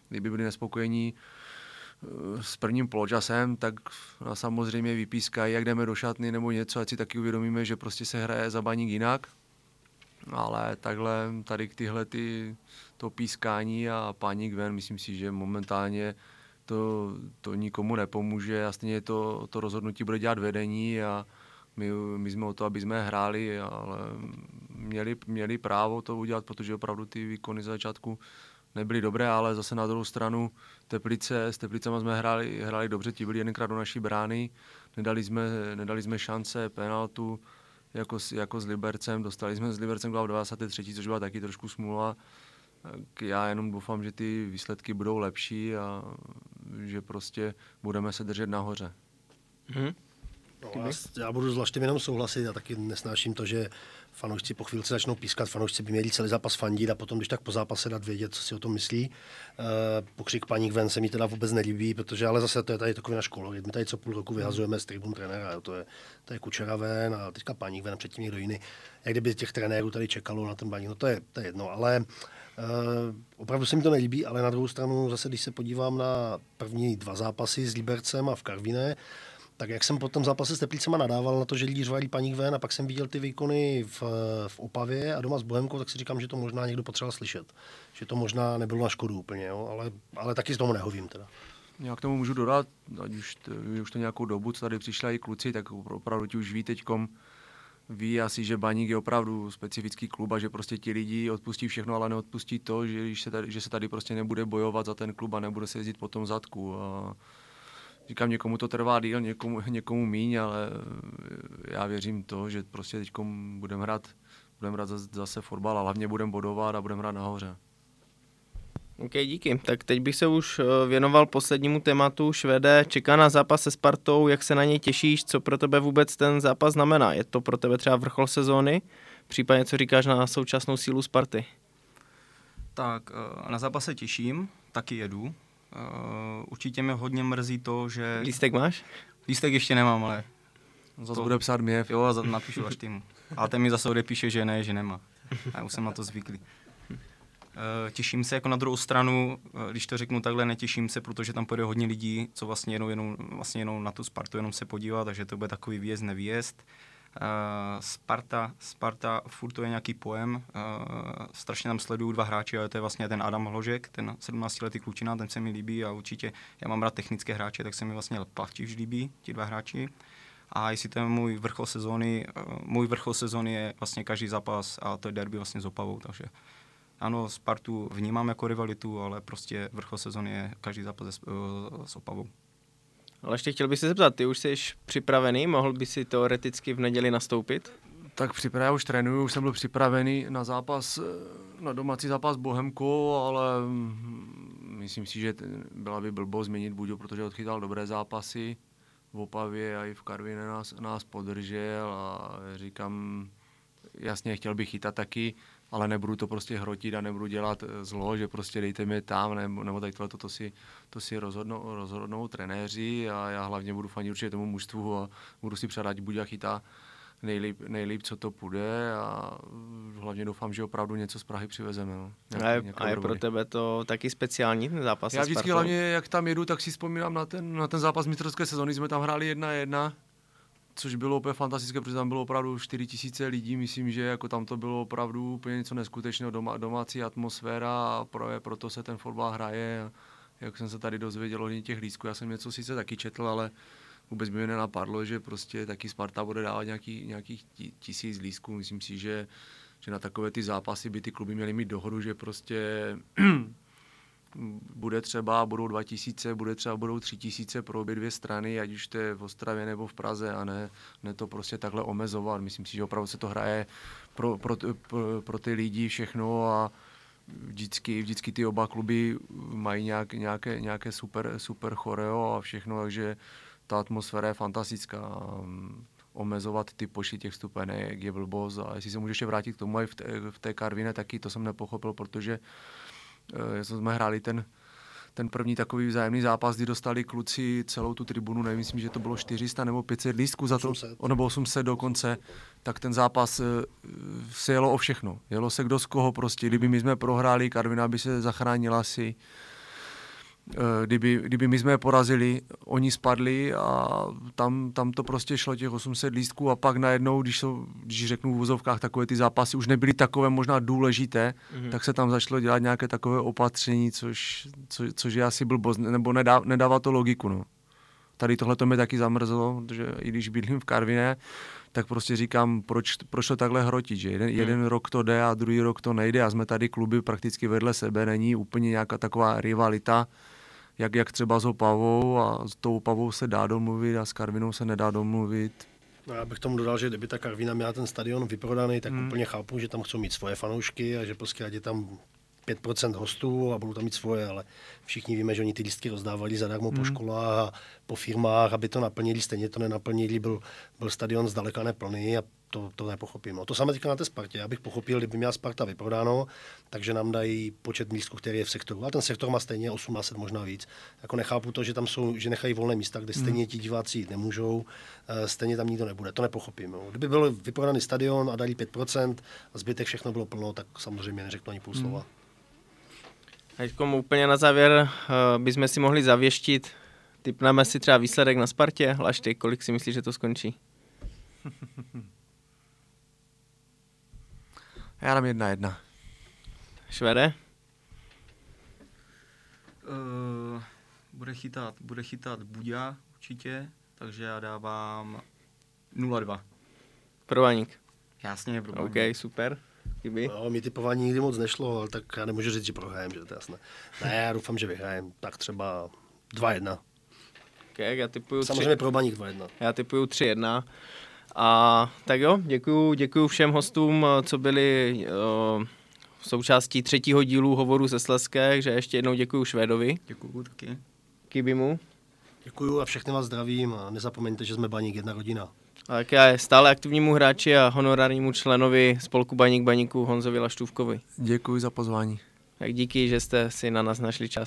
kdyby byli nespokojení Eh, s prvním poločasem, tak samozřejmě vypískají, jak jdeme do šatny nebo něco, ať si taky uvědomíme, že prostě se hraje za baník jinak. Ale takhle tady tyhle ty, to pískání a paník ven, myslím si, že momentálně to, to nikomu nepomůže a stejně to, to rozhodnutí bude dělat vedení a my, my jsme o to, aby jsme hráli, ale měli, měli právo to udělat, protože opravdu ty výkony z začátku nebyly dobré, ale zase na druhou stranu Teplice, s Teplicema jsme hráli, hráli dobře, ti byli jedenkrát do naší brány, nedali jsme, nedali jsme šance, penaltu, jako, jako s Libercem, dostali jsme s Libercem gol 23, což byla taky trošku smůla. Já jenom doufám, že ty výsledky budou lepší a že prostě budeme se držet nahoře. Hmm. No, já, já budu zvláště jenom souhlasit, já taky nesnáším to, že fanoušci po chvíli začnou pískat, fanoušci by měli celý zápas fandit a potom, když tak po zápase dát vědět, co si o tom myslí. E, pokřik paník ven se mi teda vůbec nelíbí, protože ale zase to je tady takový na školu. My tady co půl roku vyhazujeme z tribun trenéra, to je, to je kučera ven a teďka paník ven a předtím někdo jiný. Jak kdyby těch trenérů tady čekalo na ten baník, no to je, to je jedno, ale Uh, opravdu se mi to nelíbí, ale na druhou stranu zase, když se podívám na první dva zápasy s Libercem a v Karviné, tak jak jsem po tom zápase s Teplicema nadával na to, že lidi řvali paník ven a pak jsem viděl ty výkony v, v Opavě a doma s Bohemkou, tak si říkám, že to možná někdo potřeboval slyšet. Že to možná nebylo na škodu úplně, jo? Ale, ale taky z tomu nehovím teda. Já k tomu můžu dodat, ať už to, už to nějakou dobu, co tady přišla i kluci, tak opravdu ti už ví teďkom, ví asi, že Baník je opravdu specifický klub a že prostě ti lidi odpustí všechno, ale neodpustí to, že, se tady, že se tady prostě nebude bojovat za ten klub a nebude se jezdit po tom zadku. A říkám, někomu to trvá díl, někomu, *laughs* někomu míň, ale já věřím to, že prostě teď budeme hrát, budeme hrát zase fotbal a hlavně budeme bodovat a budeme hrát nahoře. OK, díky. Tak teď bych se už eh, věnoval poslednímu tématu. Švede čeká na zápas se Spartou, jak se na něj těšíš, co pro tebe vůbec ten zápas znamená? Je to pro tebe třeba vrchol sezóny? Případně co říkáš na současnou sílu Sparty? Tak eh, na zápas se těším, taky jedu. Uh, určitě mě hodně mrzí to, že... Lístek máš? Lístek ještě nemám, ale... Zase to... bude psát mě. Jo, a napíšu až týmu. A ten mi zase odepíše, že ne, že nemá. Já už jsem na to zvyklý. Uh, těším se jako na druhou stranu, uh, když to řeknu takhle, netěším se, protože tam půjde hodně lidí, co vlastně jenom, jenom, vlastně jenom na tu Spartu jenom se podívat, takže to bude takový výjezd, nevíjezd. Uh, Uh, Sparta, Sparta, furt to je nějaký pojem, uh, strašně tam sleduju dva hráči, ale to je vlastně ten Adam Hložek, ten 17-letý klučina, ten se mi líbí a určitě, já mám rád technické hráče, tak se mi vlastně Plavčič líbí, ti dva hráči. A jestli je můj vrchol sezóny, uh, můj vrchol sezóny je vlastně každý zápas a to je derby vlastně s Opavou, takže ano, Spartu vnímám jako rivalitu, ale prostě vrchol sezóny je každý zápas s, s Opavou. Ale ještě chtěl bych se zeptat, ty už jsi připravený, mohl by si teoreticky v neděli nastoupit? Tak připravený, už trénuju, už jsem byl připravený na zápas, na domácí zápas Bohemku, ale mm, myslím si, že byla by blbo změnit Buďo, protože odchytal dobré zápasy v Opavě a i v Karvině nás, nás podržel a říkám, jasně chtěl bych chytat taky, ale nebudu to prostě hrotit a nebudu dělat eh, zlo, že prostě dejte mi tam, nebo, nebo tady tohle, to, to si, to si rozhodnou, rozhodnou trenéři a já hlavně budu fanit určitě tomu mužstvu a budu si předat, buď a chytá nejlíp, nejlíp, co to půjde a hlavně doufám, že opravdu něco z Prahy přivezeme. No. Nějaký, a je, a je pro tebe to taky speciální ten zápas Já vždycky hlavně, jak tam jedu, tak si vzpomínám na ten, na ten zápas mistrovské sezóny, jsme tam hráli jedna jedna což bylo úplně fantastické, protože tam bylo opravdu 4 tisíce lidí, myslím, že jako tam to bylo opravdu úplně něco neskutečného, doma, domácí atmosféra a pro, proto se ten fotbal hraje. Jak jsem se tady dozvěděl o těch lístků, já jsem něco sice taky četl, ale vůbec by mi nenapadlo, že prostě taky Sparta bude dávat nějaký, nějakých tisíc lístků. Myslím si, že, že na takové ty zápasy by ty kluby měly mít dohodu, že prostě bude třeba, budou 2000, bude třeba, budou 3000 pro obě dvě strany, ať už to je v Ostravě nebo v Praze a ne, ne to prostě takhle omezovat. Myslím si, že opravdu se to hraje pro, pro, pro, pro ty lidi všechno a vždycky, vždycky ty oba kluby mají nějak, nějaké, nějaké super, super choreo a všechno, takže ta atmosféra je fantastická. Omezovat ty počty těch stupenek je blbost a jestli se můžeš vrátit k tomu i v té, v té taky to jsem nepochopil, protože jsme hráli ten, ten první takový vzájemný zápas, kdy dostali kluci celou tu tribunu, nevím, myslím, že to bylo 400 nebo 500 lístků za to, 800. nebo 800 dokonce, tak ten zápas eh, se jelo o všechno. Jelo se kdo z koho prostě. Kdyby my jsme prohráli, Karvina by se zachránila si Eh, kdyby, kdyby my jsme je porazili, oni spadli a tam, tam to prostě šlo těch 800 lístků a pak najednou, když, jsou, když řeknu v vozovkách, takové ty zápasy už nebyly takové možná důležité, mm-hmm. tak se tam začalo dělat nějaké takové opatření, což, co, což je asi blbost, nebo nedá, nedává to logiku. No. Tady tohle to mi taky zamrzlo, protože i když bydlím v Karviné, tak prostě říkám, proč, proč to takhle hrotit, že jeden, hmm. jeden rok to jde a druhý rok to nejde a jsme tady kluby prakticky vedle sebe, není úplně nějaká taková rivalita, jak, jak třeba s Opavou a s tou Opavou se dá domluvit a s Karvinou se nedá domluvit. No já bych tomu dodal, že kdyby ta Karvina měla ten stadion vyprodaný, tak hmm. úplně chápu, že tam chcou mít svoje fanoušky a že prostě ať je tam 5% hostů a budou tam mít svoje, ale všichni víme, že oni ty lístky rozdávali zadarmo hmm. po školách a po firmách, aby to naplnili, stejně to nenaplnili, byl, byl stadion zdaleka neplný a to, to nepochopím. No, to samé říká na té Spartě. Já bych pochopil, kdyby měla Sparta vyprodáno, takže nám dají počet místků, který je v sektoru. A ten sektor má stejně 18, možná víc. Jako nechápu to, že tam jsou, že nechají volné místa, kde stejně hmm. ti diváci jít nemůžou, eh, stejně tam nikdo nebude. To nepochopím. No. Kdyby byl vyprodaný stadion a dali 5% a zbytek všechno bylo plno, tak samozřejmě neřeknu ani půl slova. Hmm. Teď úplně na závěr uh, bychom si mohli zavěštit, typneme si třeba výsledek na Spartě. Lašty, kolik si myslíš, že to skončí? *laughs* Já dám jedna jedna. Švede? Uh, bude chytat, bude chytat Buďa určitě, takže já dávám 0-2. Provaník. Jasně, Provaník. OK, super. Chyby? No, mi typování nikdy moc nešlo, ale tak já nemůžu říct, že prohrajem, že to je jasné. Ne, já doufám, že vyhrajem. Tak třeba 2-1. Okay, já typuju Samozřejmě pro baník 2-1. Já typuju 3-1. A tak jo, děkuju, děkuju všem hostům, co byli uh, součástí třetího dílu hovoru ze Sleské, že ještě jednou děkuju Švédovi. Děkuju taky. Kibimu. Děkuju a všechny vás zdravím a nezapomeňte, že jsme Baník jedna rodina. A také stále aktivnímu hráči a honorárnímu členovi spolku Baník Baníku Honzovi Laštůvkovi. Děkuji za pozvání. Tak díky, že jste si na nás našli čas.